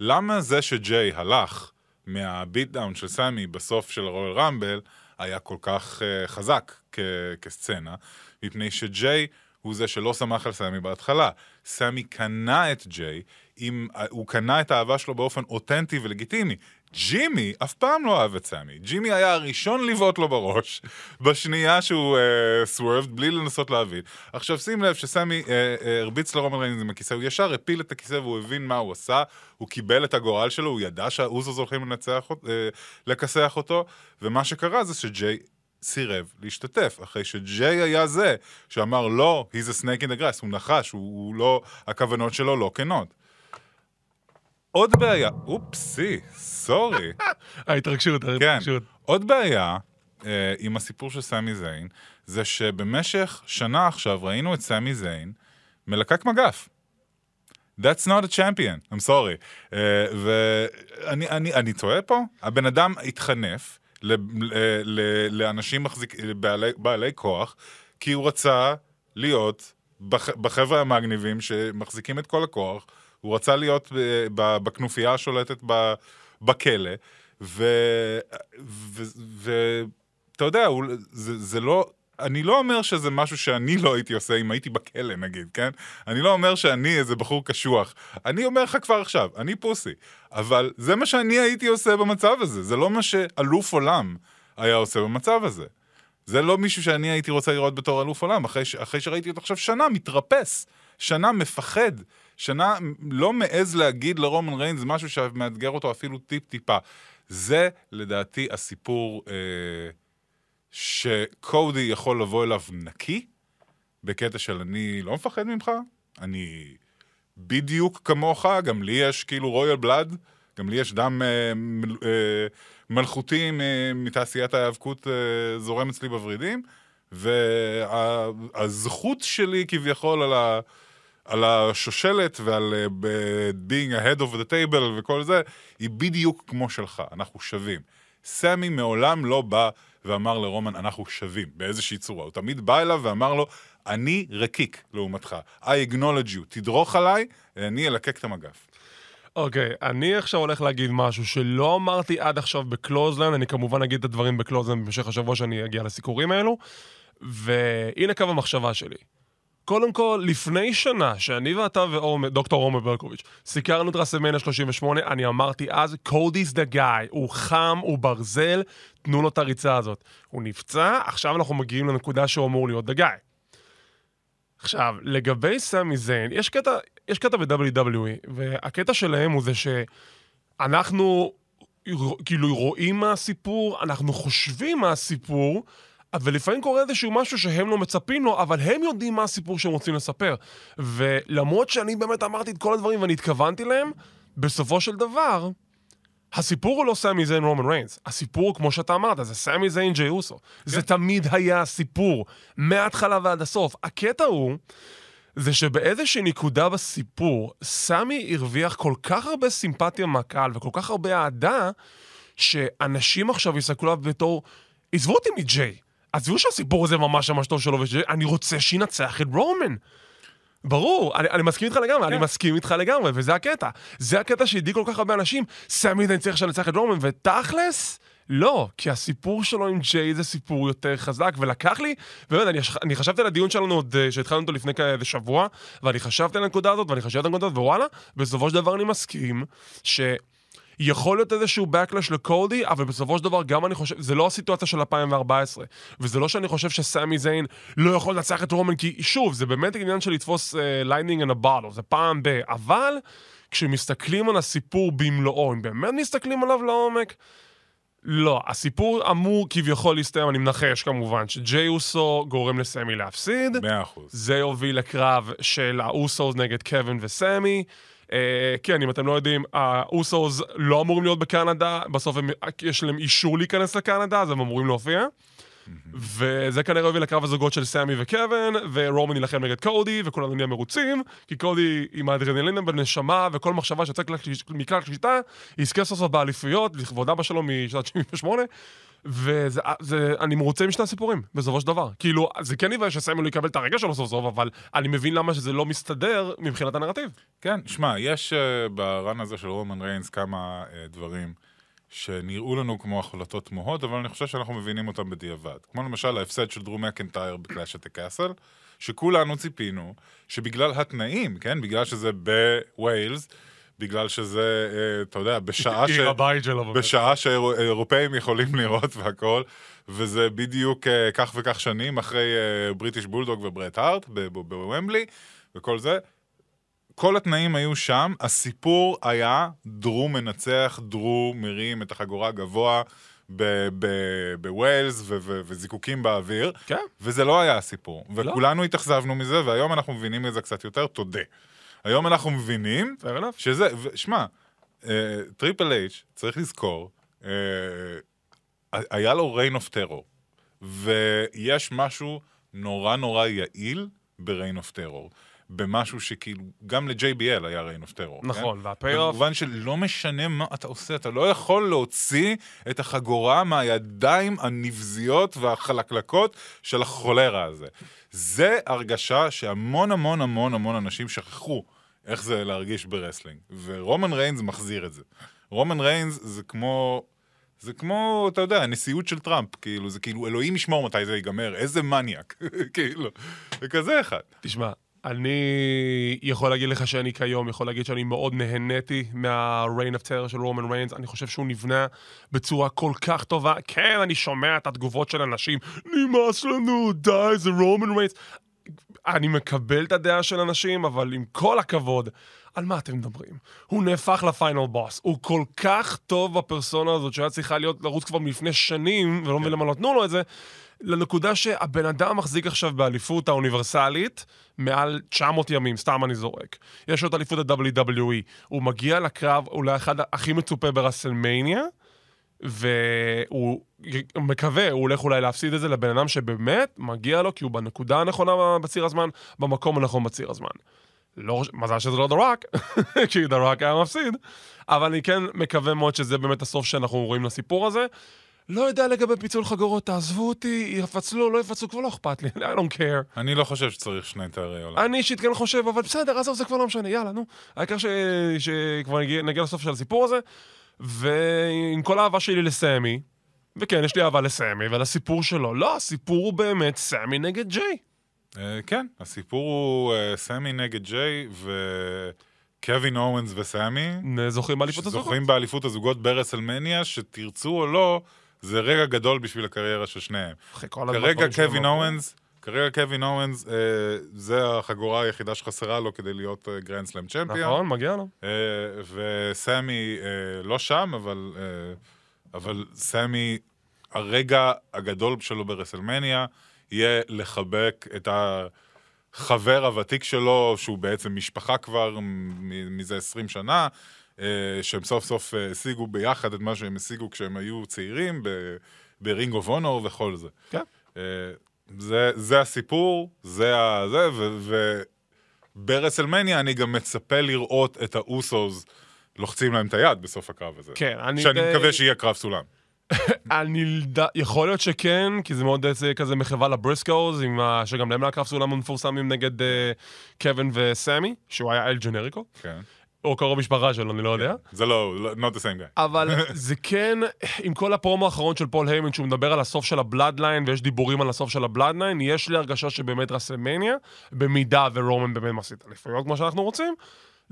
[SPEAKER 4] למה זה שג'יי הלך מה beatdown של סמי בסוף של רויאל רמבל היה כל כך אה, חזק כ, כסצנה? מפני שג'יי הוא זה שלא שמח על סמי בהתחלה. סמי קנה את ג'יי, עם, הוא קנה את האהבה שלו באופן אותנטי ולגיטימי. ג'ימי אף פעם לא אהב את סמי. ג'ימי היה הראשון לבעוט לו בראש, [LAUGHS] בשנייה שהוא swerved, uh, בלי לנסות להבין. עכשיו שים לב שסמי uh, uh, הרביץ לרומן ריינס עם הכיסא, הוא ישר הפיל את הכיסא והוא הבין מה הוא עשה, הוא קיבל את הגורל שלו, הוא ידע שהאוזוז הולכים לנצח, uh, לכסח אותו, ומה שקרה זה שג'יי סירב להשתתף, אחרי שג'יי היה זה שאמר לא, he's a snake in the grass, הוא נחש, הוא, הוא לא, הכוונות שלו לא כנות. עוד בעיה, אופסי, סורי. [LAUGHS]
[SPEAKER 3] ההתרגשות,
[SPEAKER 4] כן,
[SPEAKER 3] ההתרגשות.
[SPEAKER 4] עוד בעיה אה, עם הסיפור של סמי זיין, זה שבמשך שנה עכשיו ראינו את סמי זיין מלקק מגף. That's not a champion, I'm sorry. Uh, ואני אני, אני טועה פה? הבן אדם התחנף ל, ל, ל, לאנשים מחזיק, בעלי, בעלי כוח, כי הוא רצה להיות בח, בחבר'ה המגניבים שמחזיקים את כל הכוח, הוא רצה להיות בכנופיה השולטת בכלא, ואתה יודע, הוא, זה, זה לא... אני לא אומר שזה משהו שאני לא הייתי עושה אם הייתי בכלא נגיד, כן? אני לא אומר שאני איזה בחור קשוח. אני אומר לך כבר עכשיו, אני פוסי. אבל זה מה שאני הייתי עושה במצב הזה, זה לא מה שאלוף עולם היה עושה במצב הזה. זה לא מישהו שאני הייתי רוצה לראות בתור אלוף עולם, אחרי, ש... אחרי שראיתי אותו עכשיו שנה מתרפס, שנה מפחד, שנה לא מעז להגיד לרומן ריינס משהו שמאתגר אותו אפילו טיפ-טיפה. זה לדעתי הסיפור אה, שקודי יכול לבוא אליו נקי, בקטע של אני לא מפחד ממך, אני בדיוק כמוך, גם לי יש כאילו רויאל בלאד, גם לי יש דם אה, מ, אה, מלכותי מתעשיית ההיאבקות אה, זורם אצלי בוורידים, והזכות שלי כביכול על ה... על השושלת ועל uh, being a head of the table וכל זה, היא בדיוק כמו שלך, אנחנו שווים. סמי מעולם לא בא ואמר לרומן, אנחנו שווים, באיזושהי צורה. הוא תמיד בא אליו ואמר לו, אני רקיק לעומתך. I acknowledge you, תדרוך עליי, אני אלקק את המגף.
[SPEAKER 3] אוקיי, okay, אני עכשיו הולך להגיד משהו שלא אמרתי עד עכשיו בקלוזלנד, אני כמובן אגיד את הדברים בקלוזלנד במשך השבוע שאני אגיע לסיקורים האלו, והנה קו המחשבה שלי. קודם כל, לפני שנה, שאני ואתה ודוקטור עומר ברקוביץ', סיקרנו את רסלמניה 38, אני אמרתי אז, קודי's the guy, הוא חם, הוא ברזל, תנו לו את הריצה הזאת. הוא נפצע, עכשיו אנחנו מגיעים לנקודה שהוא אמור להיות the guy. עכשיו, לגבי סמי זיין, יש קטע, קטע ב-WWE, והקטע שלהם הוא זה שאנחנו כאילו רואים מה הסיפור, אנחנו חושבים מה הסיפור, אבל לפעמים קורה איזשהו משהו שהם לא מצפים לו, אבל הם יודעים מה הסיפור שהם רוצים לספר. ולמרות שאני באמת אמרתי את כל הדברים ואני התכוונתי להם, בסופו של דבר, הסיפור הוא לא סמי זיין רומן ריינס. הסיפור, כמו שאתה אמרת, זה סמי זיין ג'יי אוסו. כן. זה תמיד היה הסיפור, מההתחלה ועד הסוף. הקטע הוא... זה שבאיזושהי נקודה בסיפור, סמי הרוויח כל כך הרבה סימפתיה מהקהל וכל כך הרבה אהדה, שאנשים עכשיו יסתכלו עליו בתור, עזבו אותי מג'יי. עזבו שהסיפור הזה ממש ממש טוב שלו, אני רוצה שינצח את רומן. ברור, אני, אני מסכים איתך לגמרי, כן. אני מסכים איתך לגמרי, וזה הקטע. זה הקטע שהדאיג כל כך הרבה אנשים, סמי אני צריך לנצח את רומן, ותכלס, לא, כי הסיפור שלו עם ג'יי זה סיפור יותר חזק, ולקח לי, באמת, אני, אני חשבתי על הדיון שלנו עוד, אה, שהתחלנו אותו לפני כאיזה שבוע, ואני חשבתי על הנקודה הזאת, ואני חשבתי על הנקודה הזאת, ווואלה, בסופו של דבר אני מסכים, ש... יכול להיות איזשהו backlash לקודי, אבל בסופו של דבר גם אני חושב, זה לא הסיטואציה של 2014. וזה לא שאני חושב שסמי זיין לא יכול לנצח את רומן, כי שוב, זה באמת עניין של לתפוס uh, lightning in a bottle, זה פעם ב... אבל כשמסתכלים על הסיפור במלואו, אם באמת מסתכלים עליו לעומק, לא, הסיפור אמור כביכול להסתיים, אני מנחש כמובן, שג'יי אוסו גורם לסמי להפסיד.
[SPEAKER 4] מאה אחוז.
[SPEAKER 3] זה יוביל לקרב של האוסוס נגד קווין וסמי. אה, כן, אם אתם לא יודעים, האוסוס לא אמורים להיות בקנדה, בסוף הם, יש להם אישור להיכנס לקנדה, אז הם אמורים להופיע. וזה כנראה יוביל לקרב הזוגות של סמי וקווין, ורומן יילחם נגד קודי, וכולנו נהיה מרוצים, כי קודי עם האדרנלינה בנשמה, וכל מחשבה שיוצאת מכלל שליטה, יזכה סוף סוף באליפויות, לכבוד אבא שלו משנת 78. ואני מרוצה משני הסיפורים, בסופו של דבר. כאילו, זה כן יבוא שסמי לא יקבל את הרגע שלו סוף סוף, אבל אני מבין למה שזה לא מסתדר מבחינת הנרטיב.
[SPEAKER 4] כן, שמע, יש uh, ברן הזה של רומן ריינס כמה uh, דברים שנראו לנו כמו החלטות תמוהות, אבל אני חושב שאנחנו מבינים אותם בדיעבד. כמו למשל ההפסד של דרום מקנטייר בקלאש את הקאסל, שכולנו ציפינו שבגלל התנאים, כן, בגלל שזה בווילס, בגלל שזה, אה, אתה יודע, בשעה, ש... בשעה שאירופאים יכולים [LAUGHS] לראות והכל, וזה בדיוק אה, כך וכך שנים אחרי בריטיש בולדוג וברט הארט בוומבלי וכל זה. כל התנאים היו שם, הסיפור היה דרו מנצח, דרו מרים את החגורה גבוה בווילס וזיקוקים באוויר,
[SPEAKER 3] כן.
[SPEAKER 4] וזה לא היה הסיפור. לא. וכולנו התאכזבנו מזה, והיום אנחנו מבינים את זה קצת יותר, תודה. היום אנחנו מבינים שזה, שמע, טריפל אייץ', צריך לזכור, uh, היה לו reign of terror, ויש משהו נורא נורא יעיל ב reign of terror. במשהו שכאילו, גם ל-JBL היה reign of terror.
[SPEAKER 3] נכון, כן? וה payoff...
[SPEAKER 4] במובן שלא משנה מה אתה עושה, אתה לא יכול להוציא את החגורה מהידיים הנבזיות והחלקלקות של החולרה הזה. זה הרגשה שהמון המון המון המון אנשים שכחו איך זה להרגיש ב wrestling. ורומן ריינס מחזיר את זה. רומן ריינס זה כמו... זה כמו, אתה יודע, הנשיאות של טראמפ, כאילו, זה כאילו, אלוהים ישמור מתי זה ייגמר, איזה מניאק, [LAUGHS] כאילו, זה כזה אחד.
[SPEAKER 3] תשמע, אני יכול להגיד לך שאני כיום יכול להגיד שאני מאוד נהניתי מה-Rain of Terror של רומן ריינס, אני חושב שהוא נבנה בצורה כל כך טובה. כן, אני שומע את התגובות של אנשים, נמאס לנו, די, זה רומן ריינס. אני מקבל את הדעה של אנשים, אבל עם כל הכבוד, על מה אתם מדברים? הוא נהפך לפיינל בוס. הוא כל כך טוב בפרסונה הזאת, שהיה צריכה להיות לרוץ כבר מלפני שנים, ולא מבין למה לא נתנו לו את זה, לנקודה שהבן אדם מחזיק עכשיו באליפות האוניברסלית מעל 900 ימים, סתם אני זורק. יש לו את אליפות ה-WWE. הוא מגיע לקרב אולי אחד הכי מצופה ברסלמניה, והוא מקווה, הוא הולך אולי להפסיד את זה לבן אדם שבאמת מגיע לו, כי הוא בנקודה הנכונה בציר הזמן, במקום הנכון בציר הזמן. לא, מזל שזה לא דה ראק, [LAUGHS] כי דה ראק היה מפסיד, אבל אני כן מקווה מאוד שזה באמת הסוף שאנחנו רואים לסיפור הזה. לא יודע לגבי פיצול חגורות, תעזבו אותי, יפצלו, לא יפצלו, כבר לא אכפת לי, I don't care.
[SPEAKER 4] אני לא חושב שצריך שני תארי עולם.
[SPEAKER 3] אני אישית כן חושב, אבל בסדר, עזוב, זה כבר לא משנה, יאללה, נו. העיקר שכבר נגיע לסוף של הסיפור הזה, ועם כל האהבה שלי לסמי, וכן, יש לי אהבה לסמי ולסיפור שלו, לא, הסיפור הוא באמת סמי נגד ג'יי.
[SPEAKER 4] Uh, כן, הסיפור הוא uh, סמי נגד ג'יי, ו... קווין אוונס וסמי.
[SPEAKER 3] זוכים באליפות הזוגות.
[SPEAKER 4] זוכים באליפות הזוגות ברסלמניה, שתרצו או לא, זה רגע גדול בשביל הקריירה של שניהם. כרגע קווין אוונס, כרגע קווין אוונס, אה, זה החגורה היחידה שחסרה לו כדי להיות אה, grand slam champion.
[SPEAKER 3] נכון, מגיע לו.
[SPEAKER 4] אה, וסמי אה, לא שם, אבל, אה, אבל סמי, הרגע הגדול שלו ברסלמניה, יהיה לחבק את החבר הוותיק שלו, שהוא בעצם משפחה כבר מזה 20 שנה, שהם סוף סוף אה, השיגו ביחד את מה שהם השיגו כשהם היו צעירים, ברינג אוף אונור וכל זה.
[SPEAKER 3] כן.
[SPEAKER 4] אה, זה, זה הסיפור, זה ה... זה. וברסלמניה אני גם מצפה לראות את האוסוס לוחצים להם את היד בסוף הקרב הזה.
[SPEAKER 3] כן, אני...
[SPEAKER 4] שאני די... מקווה שיהיה קרב סולם. [LAUGHS]
[SPEAKER 3] אני... יכול להיות שכן, כי זה מאוד זה כזה מחווה לבריסקוז, ה... שגם להם היה קרב סולם מפורסמים נגד uh, קווין וסמי, שהוא היה אל ג'נריקו.
[SPEAKER 4] כן.
[SPEAKER 3] או קרוב משפחה שלו, אני לא יודע.
[SPEAKER 4] זה לא, לא, not the same guy.
[SPEAKER 3] אבל [LAUGHS] זה כן, עם כל הפרומו האחרון של פול היימן, שהוא מדבר על הסוף של הבלאדליין, ויש דיבורים על הסוף של הבלאדליין, יש לי הרגשה שבאמת רסלמניה, במידה ורומן באמת מפסיד אליפויות כמו שאנחנו רוצים,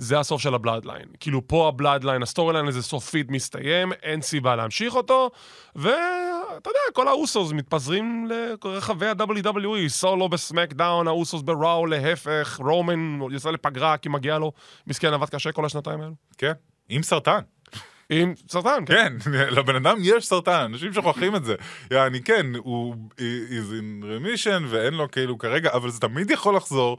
[SPEAKER 3] זה הסוף של הבלאדליין. כאילו פה הבלאדליין, ה storyline הזה סופית מסתיים, אין סיבה להמשיך אותו, ואתה יודע, כל האוסוס מתפזרים לרחבי ה-WWE, סולו בסמקדאון, האוסוס בראו, להפך, רומן יוצא לפגרה כי מגיע לו, מסכן עבד קשה כל השנתיים האלו.
[SPEAKER 4] כן, עם סרטן.
[SPEAKER 3] עם סרטן,
[SPEAKER 4] כן. כן, [LAUGHS] לבן אדם יש סרטן, אנשים שוכחים את זה. [LAUGHS] יעני, כן, הוא is in remission ואין לו כאילו כרגע, אבל זה תמיד יכול לחזור,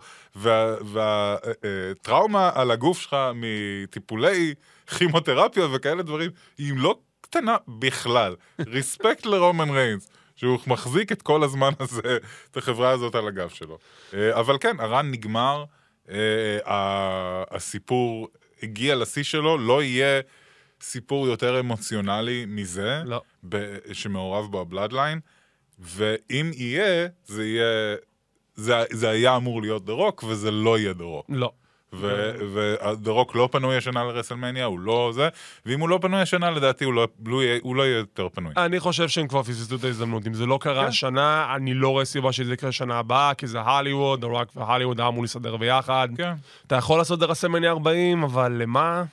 [SPEAKER 4] והטראומה וה, אה, על הגוף שלך מטיפולי כימותרפיה וכאלה דברים, היא לא קטנה בכלל. [LAUGHS] ריספקט לרומן ריינס. שהוא מחזיק את כל הזמן הזה, את החברה הזאת על הגב שלו. אה, אבל כן, הרן נגמר, אה, הסיפור הגיע לשיא שלו, לא יהיה סיפור יותר אמוציונלי מזה,
[SPEAKER 3] לא.
[SPEAKER 4] ב- שמעורב בו הבלאדליין, ואם יהיה, זה יהיה... זה, זה היה אמור להיות דה רוק, וזה לא יהיה דה רוק.
[SPEAKER 3] לא.
[SPEAKER 4] ודה רוק לא פנוי השנה לרסלמניה, הוא לא זה, ואם הוא לא פנוי השנה, לדעתי הוא לא, לא, יהיה, הוא לא יהיה יותר פנוי.
[SPEAKER 3] אני חושב שהם כבר פספסו את ההזדמנות. אם זה לא קרה
[SPEAKER 4] כן.
[SPEAKER 3] השנה, אני לא רואה סיבה שזה יקרה שנה הבאה, כי זה הוליווד, רוק והוליווד היה אמור להסתדר ביחד.
[SPEAKER 4] כן.
[SPEAKER 3] אתה יכול לעשות רסלמניה 40, אבל למה?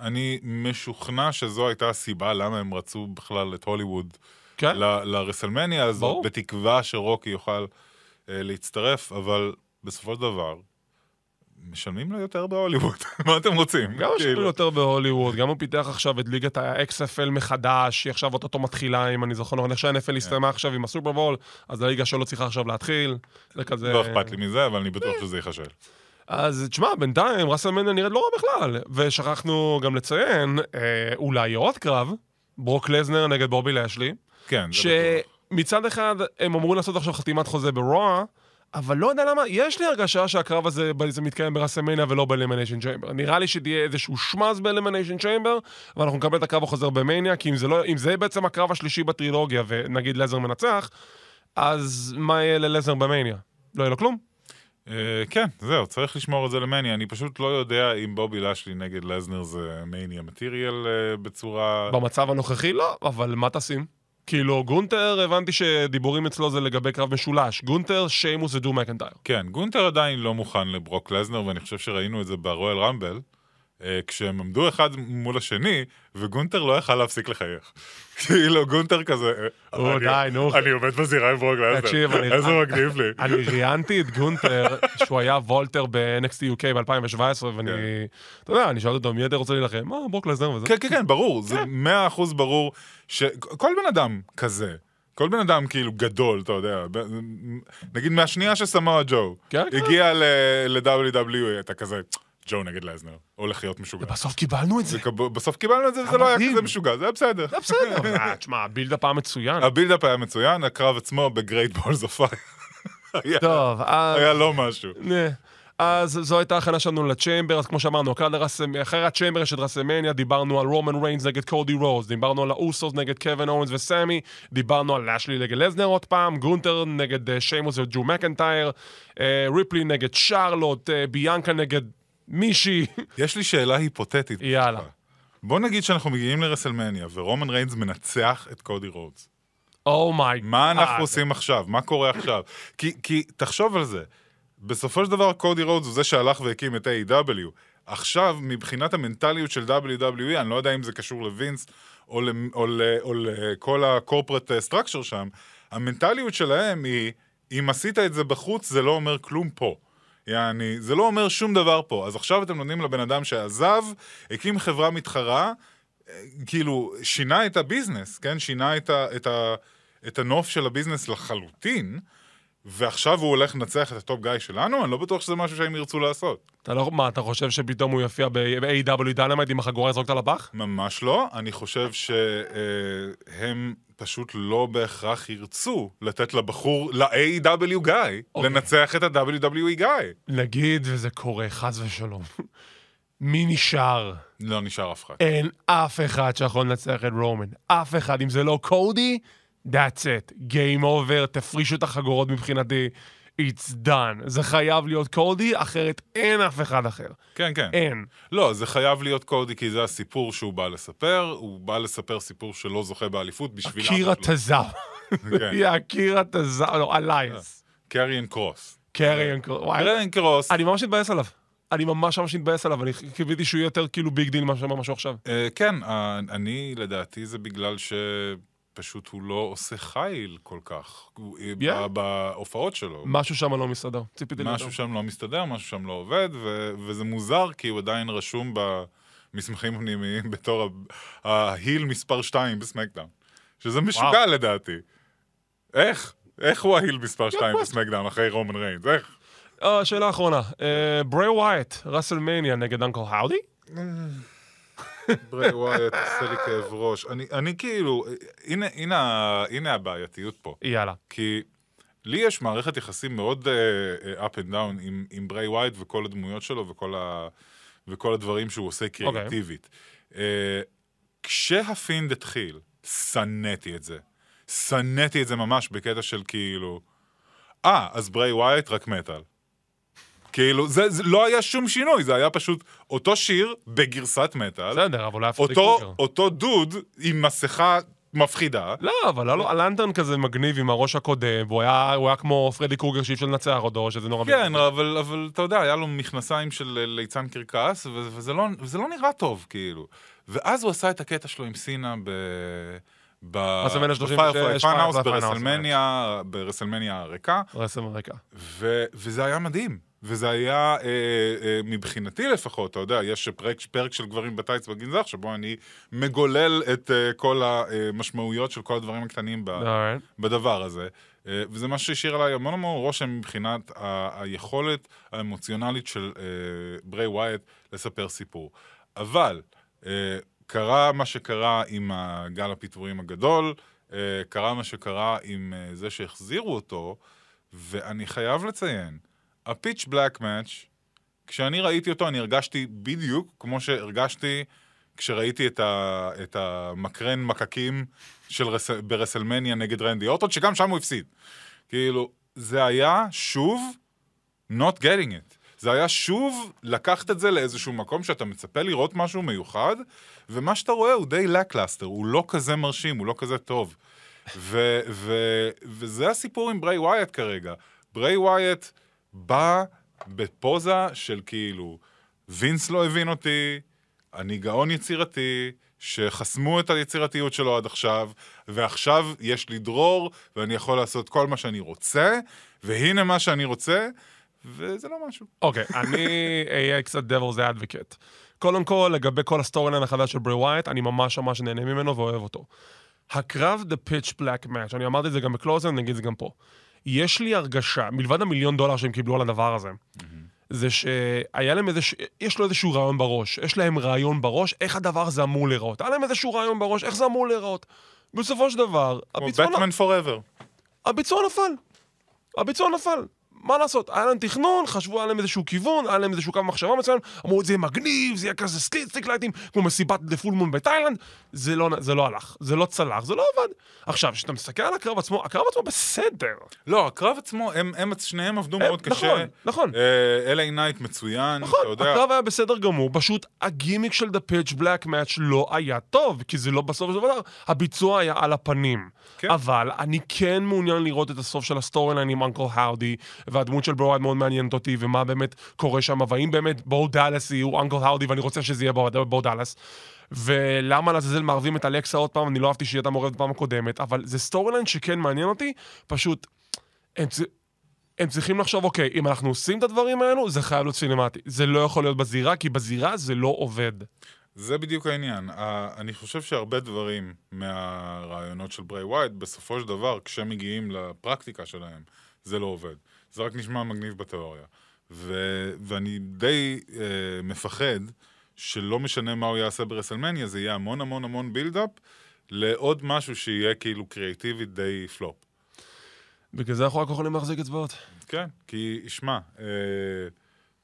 [SPEAKER 4] אני משוכנע שזו הייתה הסיבה למה הם רצו בכלל את הוליווד
[SPEAKER 3] כן?
[SPEAKER 4] ל- לרסלמניה הזאת,
[SPEAKER 3] ברור.
[SPEAKER 4] בתקווה שרוקי יוכל אה, להצטרף, אבל בסופו של דבר, משלמים לו יותר בהוליווד, [LAUGHS] מה אתם רוצים?
[SPEAKER 3] גם יש
[SPEAKER 4] כאילו,
[SPEAKER 3] לו יותר בהוליווד, גם הוא פיתח עכשיו את ליגת ה-XFL מחדש, היא עכשיו אוטוטו מתחילה, אם אני זוכר נכון, איך שה-NFL הסתיימה עכשיו עם הסופרבול, אז הליגה שלו צריכה עכשיו להתחיל, זה כזה...
[SPEAKER 4] לא אכפת לי מזה, אבל אני בטוח שזה ייחשל.
[SPEAKER 3] אז תשמע, בינתיים ראסלמניה נראית לא רע בכלל. ושכחנו גם לציין, אה, אולי עוד קרב, ברוק לזנר נגד בובי לשלי,
[SPEAKER 4] כן, זה בטוח.
[SPEAKER 3] שמצד אחד הם אמורים לעשות עכשיו חתימת חוזה בראו, אבל לא יודע למה, יש לי הרגשה שהקרב הזה זה מתקיים בראסלמניה ולא באלימיניישן צ'יימבר. נראה לי שתהיה איזשהו schmozz באלימיניישן צ'יימבר, ואנחנו נקבל את הקרב החוזר במניה, כי אם זה, לא, אם זה בעצם הקרב השלישי בטרילוגיה, ונגיד לזנר מנצח, אז מה יהיה ללזנר במניה? לא יהיה לו כלום?
[SPEAKER 4] אה, כן, זהו, צריך לשמור את זה למניה. אני פשוט לא יודע אם בובי לשלי נגד לזנר זה מניה material אה, בצורה...
[SPEAKER 3] במצב הנוכחי לא, אבל מה תשים? כאילו, גונטר, הבנתי שדיבורים אצלו זה לגבי קרב משולש. גונטר, שיימוס ודרו מקנטייר.
[SPEAKER 4] כן, גונטר עדיין לא מוכן לברוק לזנר, ואני חושב שראינו את זה ברואל רמבל, כשהם עמדו אחד מול השני, וגונטר לא יכל להפסיק לחייך. [LAUGHS] כאילו, גונטר כזה... אה,
[SPEAKER 3] או, די, נו.
[SPEAKER 4] אני עומד בזירה עם ברוק לזנר.
[SPEAKER 3] תקשיב, אני-
[SPEAKER 4] איזה מגניב לי.
[SPEAKER 3] אני ראיינתי את גונטר, שהוא היה וולטר ב-NXT UK ב-2017, ואני... אתה יודע, אני שאלתי אותו, מי אתה רוצה להילחם? מה, ברוק לזנר וזה.
[SPEAKER 4] כן, כן, כן, ברור, זה מאה אחוז ברור שכל בן אדם כזה, כל בן אדם כאילו גדול, אתה יודע, נגיד מהשנייה שסמואה ג'ו,
[SPEAKER 3] כן, כן.
[SPEAKER 4] הגיע ל-WWE, אתה כזה, ג'ו נגד לזנר, הולך להיות משוגע.
[SPEAKER 3] בסוף קיבלנו את זה.
[SPEAKER 4] בסוף קיבלנו את זה, וזה לא היה. כזה משוגע, זה היה בסדר.
[SPEAKER 3] זה בסדר. [LAUGHS] אה, תשמע, ה buildup היה מצוין.
[SPEAKER 4] ה buildup היה מצוין, הקרב עצמו בגרייט בולס אוף.
[SPEAKER 3] טוב, אז...
[SPEAKER 4] היה לא משהו.
[SPEAKER 3] אז זו הייתה ההכנה שלנו ל Chamber, אז כמו שאמרנו, אחרי ה Chamber יש את רסלמניה, דיברנו על רומן ריינס נגד קודי רודס, דיברנו על האוסוס נגד קווין אוונס וסמי, דיברנו על לאשלי נגד לסנר עוד פעם, גונטר נגד אה, שיימוס וג'ו מקנטייר, אה, ריפלי נגד שרלוט, ביאנקה נגד מישהי.
[SPEAKER 4] יש לי שאלה היפותטית.
[SPEAKER 3] יאללה.
[SPEAKER 4] בוא נגיד שאנחנו מגיעים לרסלמניה, ורומן ריינס מנצח את קודי רודס.
[SPEAKER 3] אומייי.
[SPEAKER 4] מה אנחנו עושים עכשיו? מה קורה עכשיו? כי, כי תחשוב על זה, בסופו של דבר קודי רודס הוא זה שהלך והקים את A.W. עכשיו, מבחינת המנטליות של WWE, אני לא יודע אם זה קשור לווינס או, למ, או, ל, או לכל ה-corporate structure שם, המנטליות שלהם היא, אם עשית את זה בחוץ, זה לא אומר כלום פה. יעני, זה לא אומר שום דבר פה. אז עכשיו אתם נותנים לבן אדם שעזב, הקים חברה מתחרה, אה, כאילו, שינה את ה business, כן? שינה את, ה, את, ה, את הנוף של ה business לחלוטין, ועכשיו הוא הולך לנצח את ה top guy שלנו? אני לא בטוח שזה משהו שהם ירצו לעשות.
[SPEAKER 3] אתה לא... מה, אתה חושב שפתאום הוא יופיע ב-AEW Dynamite עם החגורה וזורק אותה לפח?
[SPEAKER 4] ממש לא. אני חושב שהם פשוט לא בהכרח ירצו לתת לבחור, ל-AEW guy,
[SPEAKER 3] אוקיי.
[SPEAKER 4] לנצח את ה-WWE guy.
[SPEAKER 3] נגיד וזה קורה, חס ושלום. מי נשאר?
[SPEAKER 4] לא נשאר אף אחד.
[SPEAKER 3] אין אף אחד שיכול לנצח את רומן. אף אחד. אם זה לא קודי, that's it. Game over, תפרישו את החגורות מבחינתי. It's done. זה חייב להיות קודי, אחרת אין אף אחד אחר.
[SPEAKER 4] כן, כן.
[SPEAKER 3] אין.
[SPEAKER 4] לא, זה חייב להיות קודי, כי זה הסיפור שהוא בא לספר, הוא בא לספר סיפור שלא זוכה באליפות בשביל
[SPEAKER 3] קירה תזר. [LAUGHS]
[SPEAKER 4] כן.
[SPEAKER 3] יא, קירה תזר, לא, אלייס.
[SPEAKER 4] קריאן קרוס.
[SPEAKER 3] קריאן קרוס. וואי,
[SPEAKER 4] קריאן קרוס,
[SPEAKER 3] אני ממש מתבאס עליו. אני ממש ממש מתבאס עליו, אני קיוויתי שהוא יהיה יותר כאילו big deal ממה שהוא עכשיו.
[SPEAKER 4] אה, כן, אה, אני, לדעתי זה בגלל שפשוט הוא לא עושה חיל כל כך. אה,
[SPEAKER 3] Yeah.
[SPEAKER 4] בהופעות שלו.
[SPEAKER 3] משהו שם לא מסתדר. ציפיתי ליותר.
[SPEAKER 4] משהו שם לא מסתדר, משהו שם לא עובד, ו- וזה מוזר, כי הוא עדיין רשום במסמכים הפנימיים בתור ה heel מספר 2 ב SmackDown. שזה משוגע לדעתי. איך? איך הוא ה heel מספר 2
[SPEAKER 3] question.
[SPEAKER 4] ב SmackDown אחרי רומן ריינס? איך?
[SPEAKER 3] אה, שאלה אחרונה. אה, ברי ווייט, ראסלמניה נגד אנקל האודי?
[SPEAKER 4] ברי ווייט עושה לי כאב ראש. אני, אני כאילו, הנה, הנה, הנה הבעייתיות פה.
[SPEAKER 3] יאללה.
[SPEAKER 4] כי לי יש מערכת יחסים מאוד uh, up and down עם, עם ברי ווייט וכל הדמויות שלו וכל, ה, וכל הדברים שהוא עושה קריאטיבית. Okay. Uh, כשה Fiend התחיל, שנאתי את זה. שנאתי את זה ממש בקטע של כאילו, אה, אז ברי ווייט רק מטאל. כאילו, זה, זה לא היה שום שינוי, זה היה פשוט אותו שיר בגרסת מטאל,
[SPEAKER 3] בסדר, אבל לא היה
[SPEAKER 4] אותו,
[SPEAKER 3] קרוגר.
[SPEAKER 4] אותו דוד עם מסכה מפחידה,
[SPEAKER 3] לא, אבל הלנטרן כזה מגניב עם הראש הקודם, והוא היה, הוא היה כמו פרדי קרוגר שאי אפשר לנצח אותו, שזה נורא...
[SPEAKER 4] כן, אבל, אבל אתה יודע, היה לו מכנסיים של אה, ליצן קרקס, ו- וזה לא, וזה לא נראה טוב, כאילו. ואז הוא עשה את הקטע שלו עם סינה ב... ב...
[SPEAKER 3] רסלמניה 36,
[SPEAKER 4] ב Firefly Funhouse,
[SPEAKER 3] Firefly Funhouse,
[SPEAKER 4] ברסלמניה, ברסלמניה הריקה,
[SPEAKER 3] ריקה.
[SPEAKER 4] ו- וזה היה מדהים. וזה היה, אה, אה, מבחינתי לפחות, אתה יודע, יש פרק, פרק של גברים בטייץ בגנזך, שבו אני מגולל את אה, כל המשמעויות של כל הדברים הקטנים ב-
[SPEAKER 3] אוקיי.
[SPEAKER 4] בדבר הזה. אה, וזה מה שהשאיר עליי המון המון רושם מבחינת ה- היכולת האמוציונלית של אה, ברי ווייט לספר סיפור. אבל אה, קרה מה שקרה עם הגל הפיטורים הגדול, אה, קרה מה שקרה עם אה, זה שהחזירו אותו, ואני חייב לציין, ה Pitch Black Match, כשאני ראיתי אותו, אני הרגשתי בדיוק כמו שהרגשתי כשראיתי את, ה, את המקרן מקקים של רס, ברסלמניה נגד רנדי אורטון, שגם שם הוא הפסיד. כאילו, זה היה שוב not getting it. זה היה שוב לקחת את זה לאיזשהו מקום שאתה מצפה לראות משהו מיוחד, ומה שאתה רואה הוא די lackluster, הוא לא כזה מרשים, הוא לא כזה טוב. ו- ו- וזה הסיפור עם ברי ווייט כרגע. ברי ווייט בא בפוזה של כאילו, וינס לא הבין אותי, אני גאון יצירתי, שחסמו את היצירתיות שלו עד עכשיו, ועכשיו יש לי דרור, ואני יכול לעשות כל מה שאני רוצה, והנה מה שאני רוצה, וזה לא משהו.
[SPEAKER 3] אוקיי, אני אהיה קצת devil's advocate. קודם כל, לגבי כל ה storyline החדש של ברי ווייט, אני ממש ממש נהנה ממנו ואוהב אותו. הקרב The Pitch Black Match, אני אמרתי את זה גם בקלוזר, אני אגיד את זה גם פה. יש לי הרגשה, מלבד המיליון דולר שהם קיבלו על הדבר הזה, זה שהיה להם איזה, יש לו איזשהו רעיון בראש, יש להם רעיון בראש, איך הדבר הזה אמור להיראות. היה להם איזשהו רעיון בראש, איך זה אמור להיראות. בסופו של דבר,
[SPEAKER 4] כמו
[SPEAKER 3] הביצוע,
[SPEAKER 4] Batman Forever.
[SPEAKER 3] הביצוע נפל. הביצוע נפל. מה לעשות? היה להם תכנון, חשבו, היה להם איזשהו כיוון, היה להם איזשהו קו מחשבה מסוים, אמרו, זה יהיה מגניב, זה יהיה כזה סקיט סטיק לייטים, כמו מסיבת the full moon בתאילנד, זה לא, זה לא הלך, זה לא צלח, זה לא עבד. עכשיו, כשאתה מסתכל על הקרב עצמו, הקרב עצמו בסדר.
[SPEAKER 4] לא, הקרב עצמו, הם, הם שניהם עבדו
[SPEAKER 3] הם-
[SPEAKER 4] מאוד
[SPEAKER 3] נכון,
[SPEAKER 4] קשה.
[SPEAKER 3] נכון.
[SPEAKER 4] אל איי נייט מצוין,
[SPEAKER 3] נכון,
[SPEAKER 4] אתה יודע.
[SPEAKER 3] הקרב היה בסדר גמור, פשוט הגימיק של The Pitch Black Match לא היה טוב, כי זה לא בסוף של דבר, הביצוע היה על הפנים.
[SPEAKER 4] כן.
[SPEAKER 3] אבל אני כן מעוניין לראות את הסוף של ה storyline עם אנקל האודי, והדמות של ברואד מאוד מעניינת אותי, ומה באמת קורה שם, והאם באמת בו דאלאס יהיה אנקל האודי, ואני רוצה שזה יהיה בו דאלאס. ולמה לעזאזל מערבים את אלכסה עוד פעם, אני לא אהבתי שהיא הייתה מעורבת בפעם הקודמת, אבל זה storyline שכן מעניין אותי, פשוט... הם, הם צריכים לחשוב, אוקיי, אם אנחנו עושים את הדברים האלו, זה חייב להיות סינמטי. זה לא יכול להיות בזירה, כי בזירה זה לא עובד.
[SPEAKER 4] זה בדיוק העניין. אני חושב שהרבה דברים מהרעיונות של ברי ווייט, בסופו של דבר, כשמגיעים לפרקטיקה שלהם, זה לא עובד. זה רק נשמע מגניב בתיאוריה. ו- ואני די אה, מפחד שלא משנה מה הוא יעשה ברסלמניה, זה יהיה המון המון המון buildup לעוד משהו שיהיה כאילו קריאטיבית די פלופ.
[SPEAKER 3] בגלל זה אנחנו רק יכולים להחזיק אצבעות.
[SPEAKER 4] כן, כי, שמע, אה,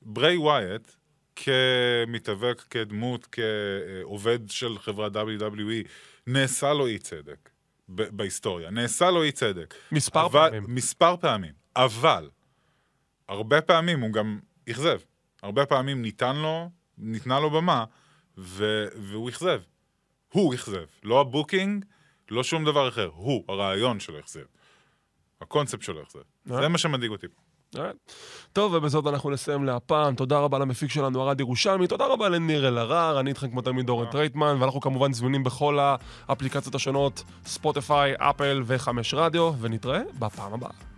[SPEAKER 4] ברי ווייט, כמתאבק, כדמות, כעובד של חברת WWE, נעשה לו אי צדק ב- בהיסטוריה. נעשה לו אי צדק.
[SPEAKER 3] מספר
[SPEAKER 4] אבל,
[SPEAKER 3] פעמים.
[SPEAKER 4] מספר פעמים. אבל, הרבה פעמים הוא גם אכזב. הרבה פעמים ניתן לו, ניתנה לו במה, ו- והוא אכזב. הוא אכזב. לא ה booking, לא שום דבר אחר. הוא, הרעיון שלו אכזב. הקונספט שלו אכזב. זה מה שמדאיג אותי.
[SPEAKER 3] Alright. טוב, ובזאת אנחנו נסיים להפעם. תודה רבה למפיק שלנו, ארד ירושלמי. תודה רבה לניר אלהרר, אני איתכם כמו תמיד אורן טרייטמן, ואנחנו כמובן זמינים בכל האפליקציות השונות, ספוטיפיי, אפל וחמש רדיו, ונתראה בפעם הבאה.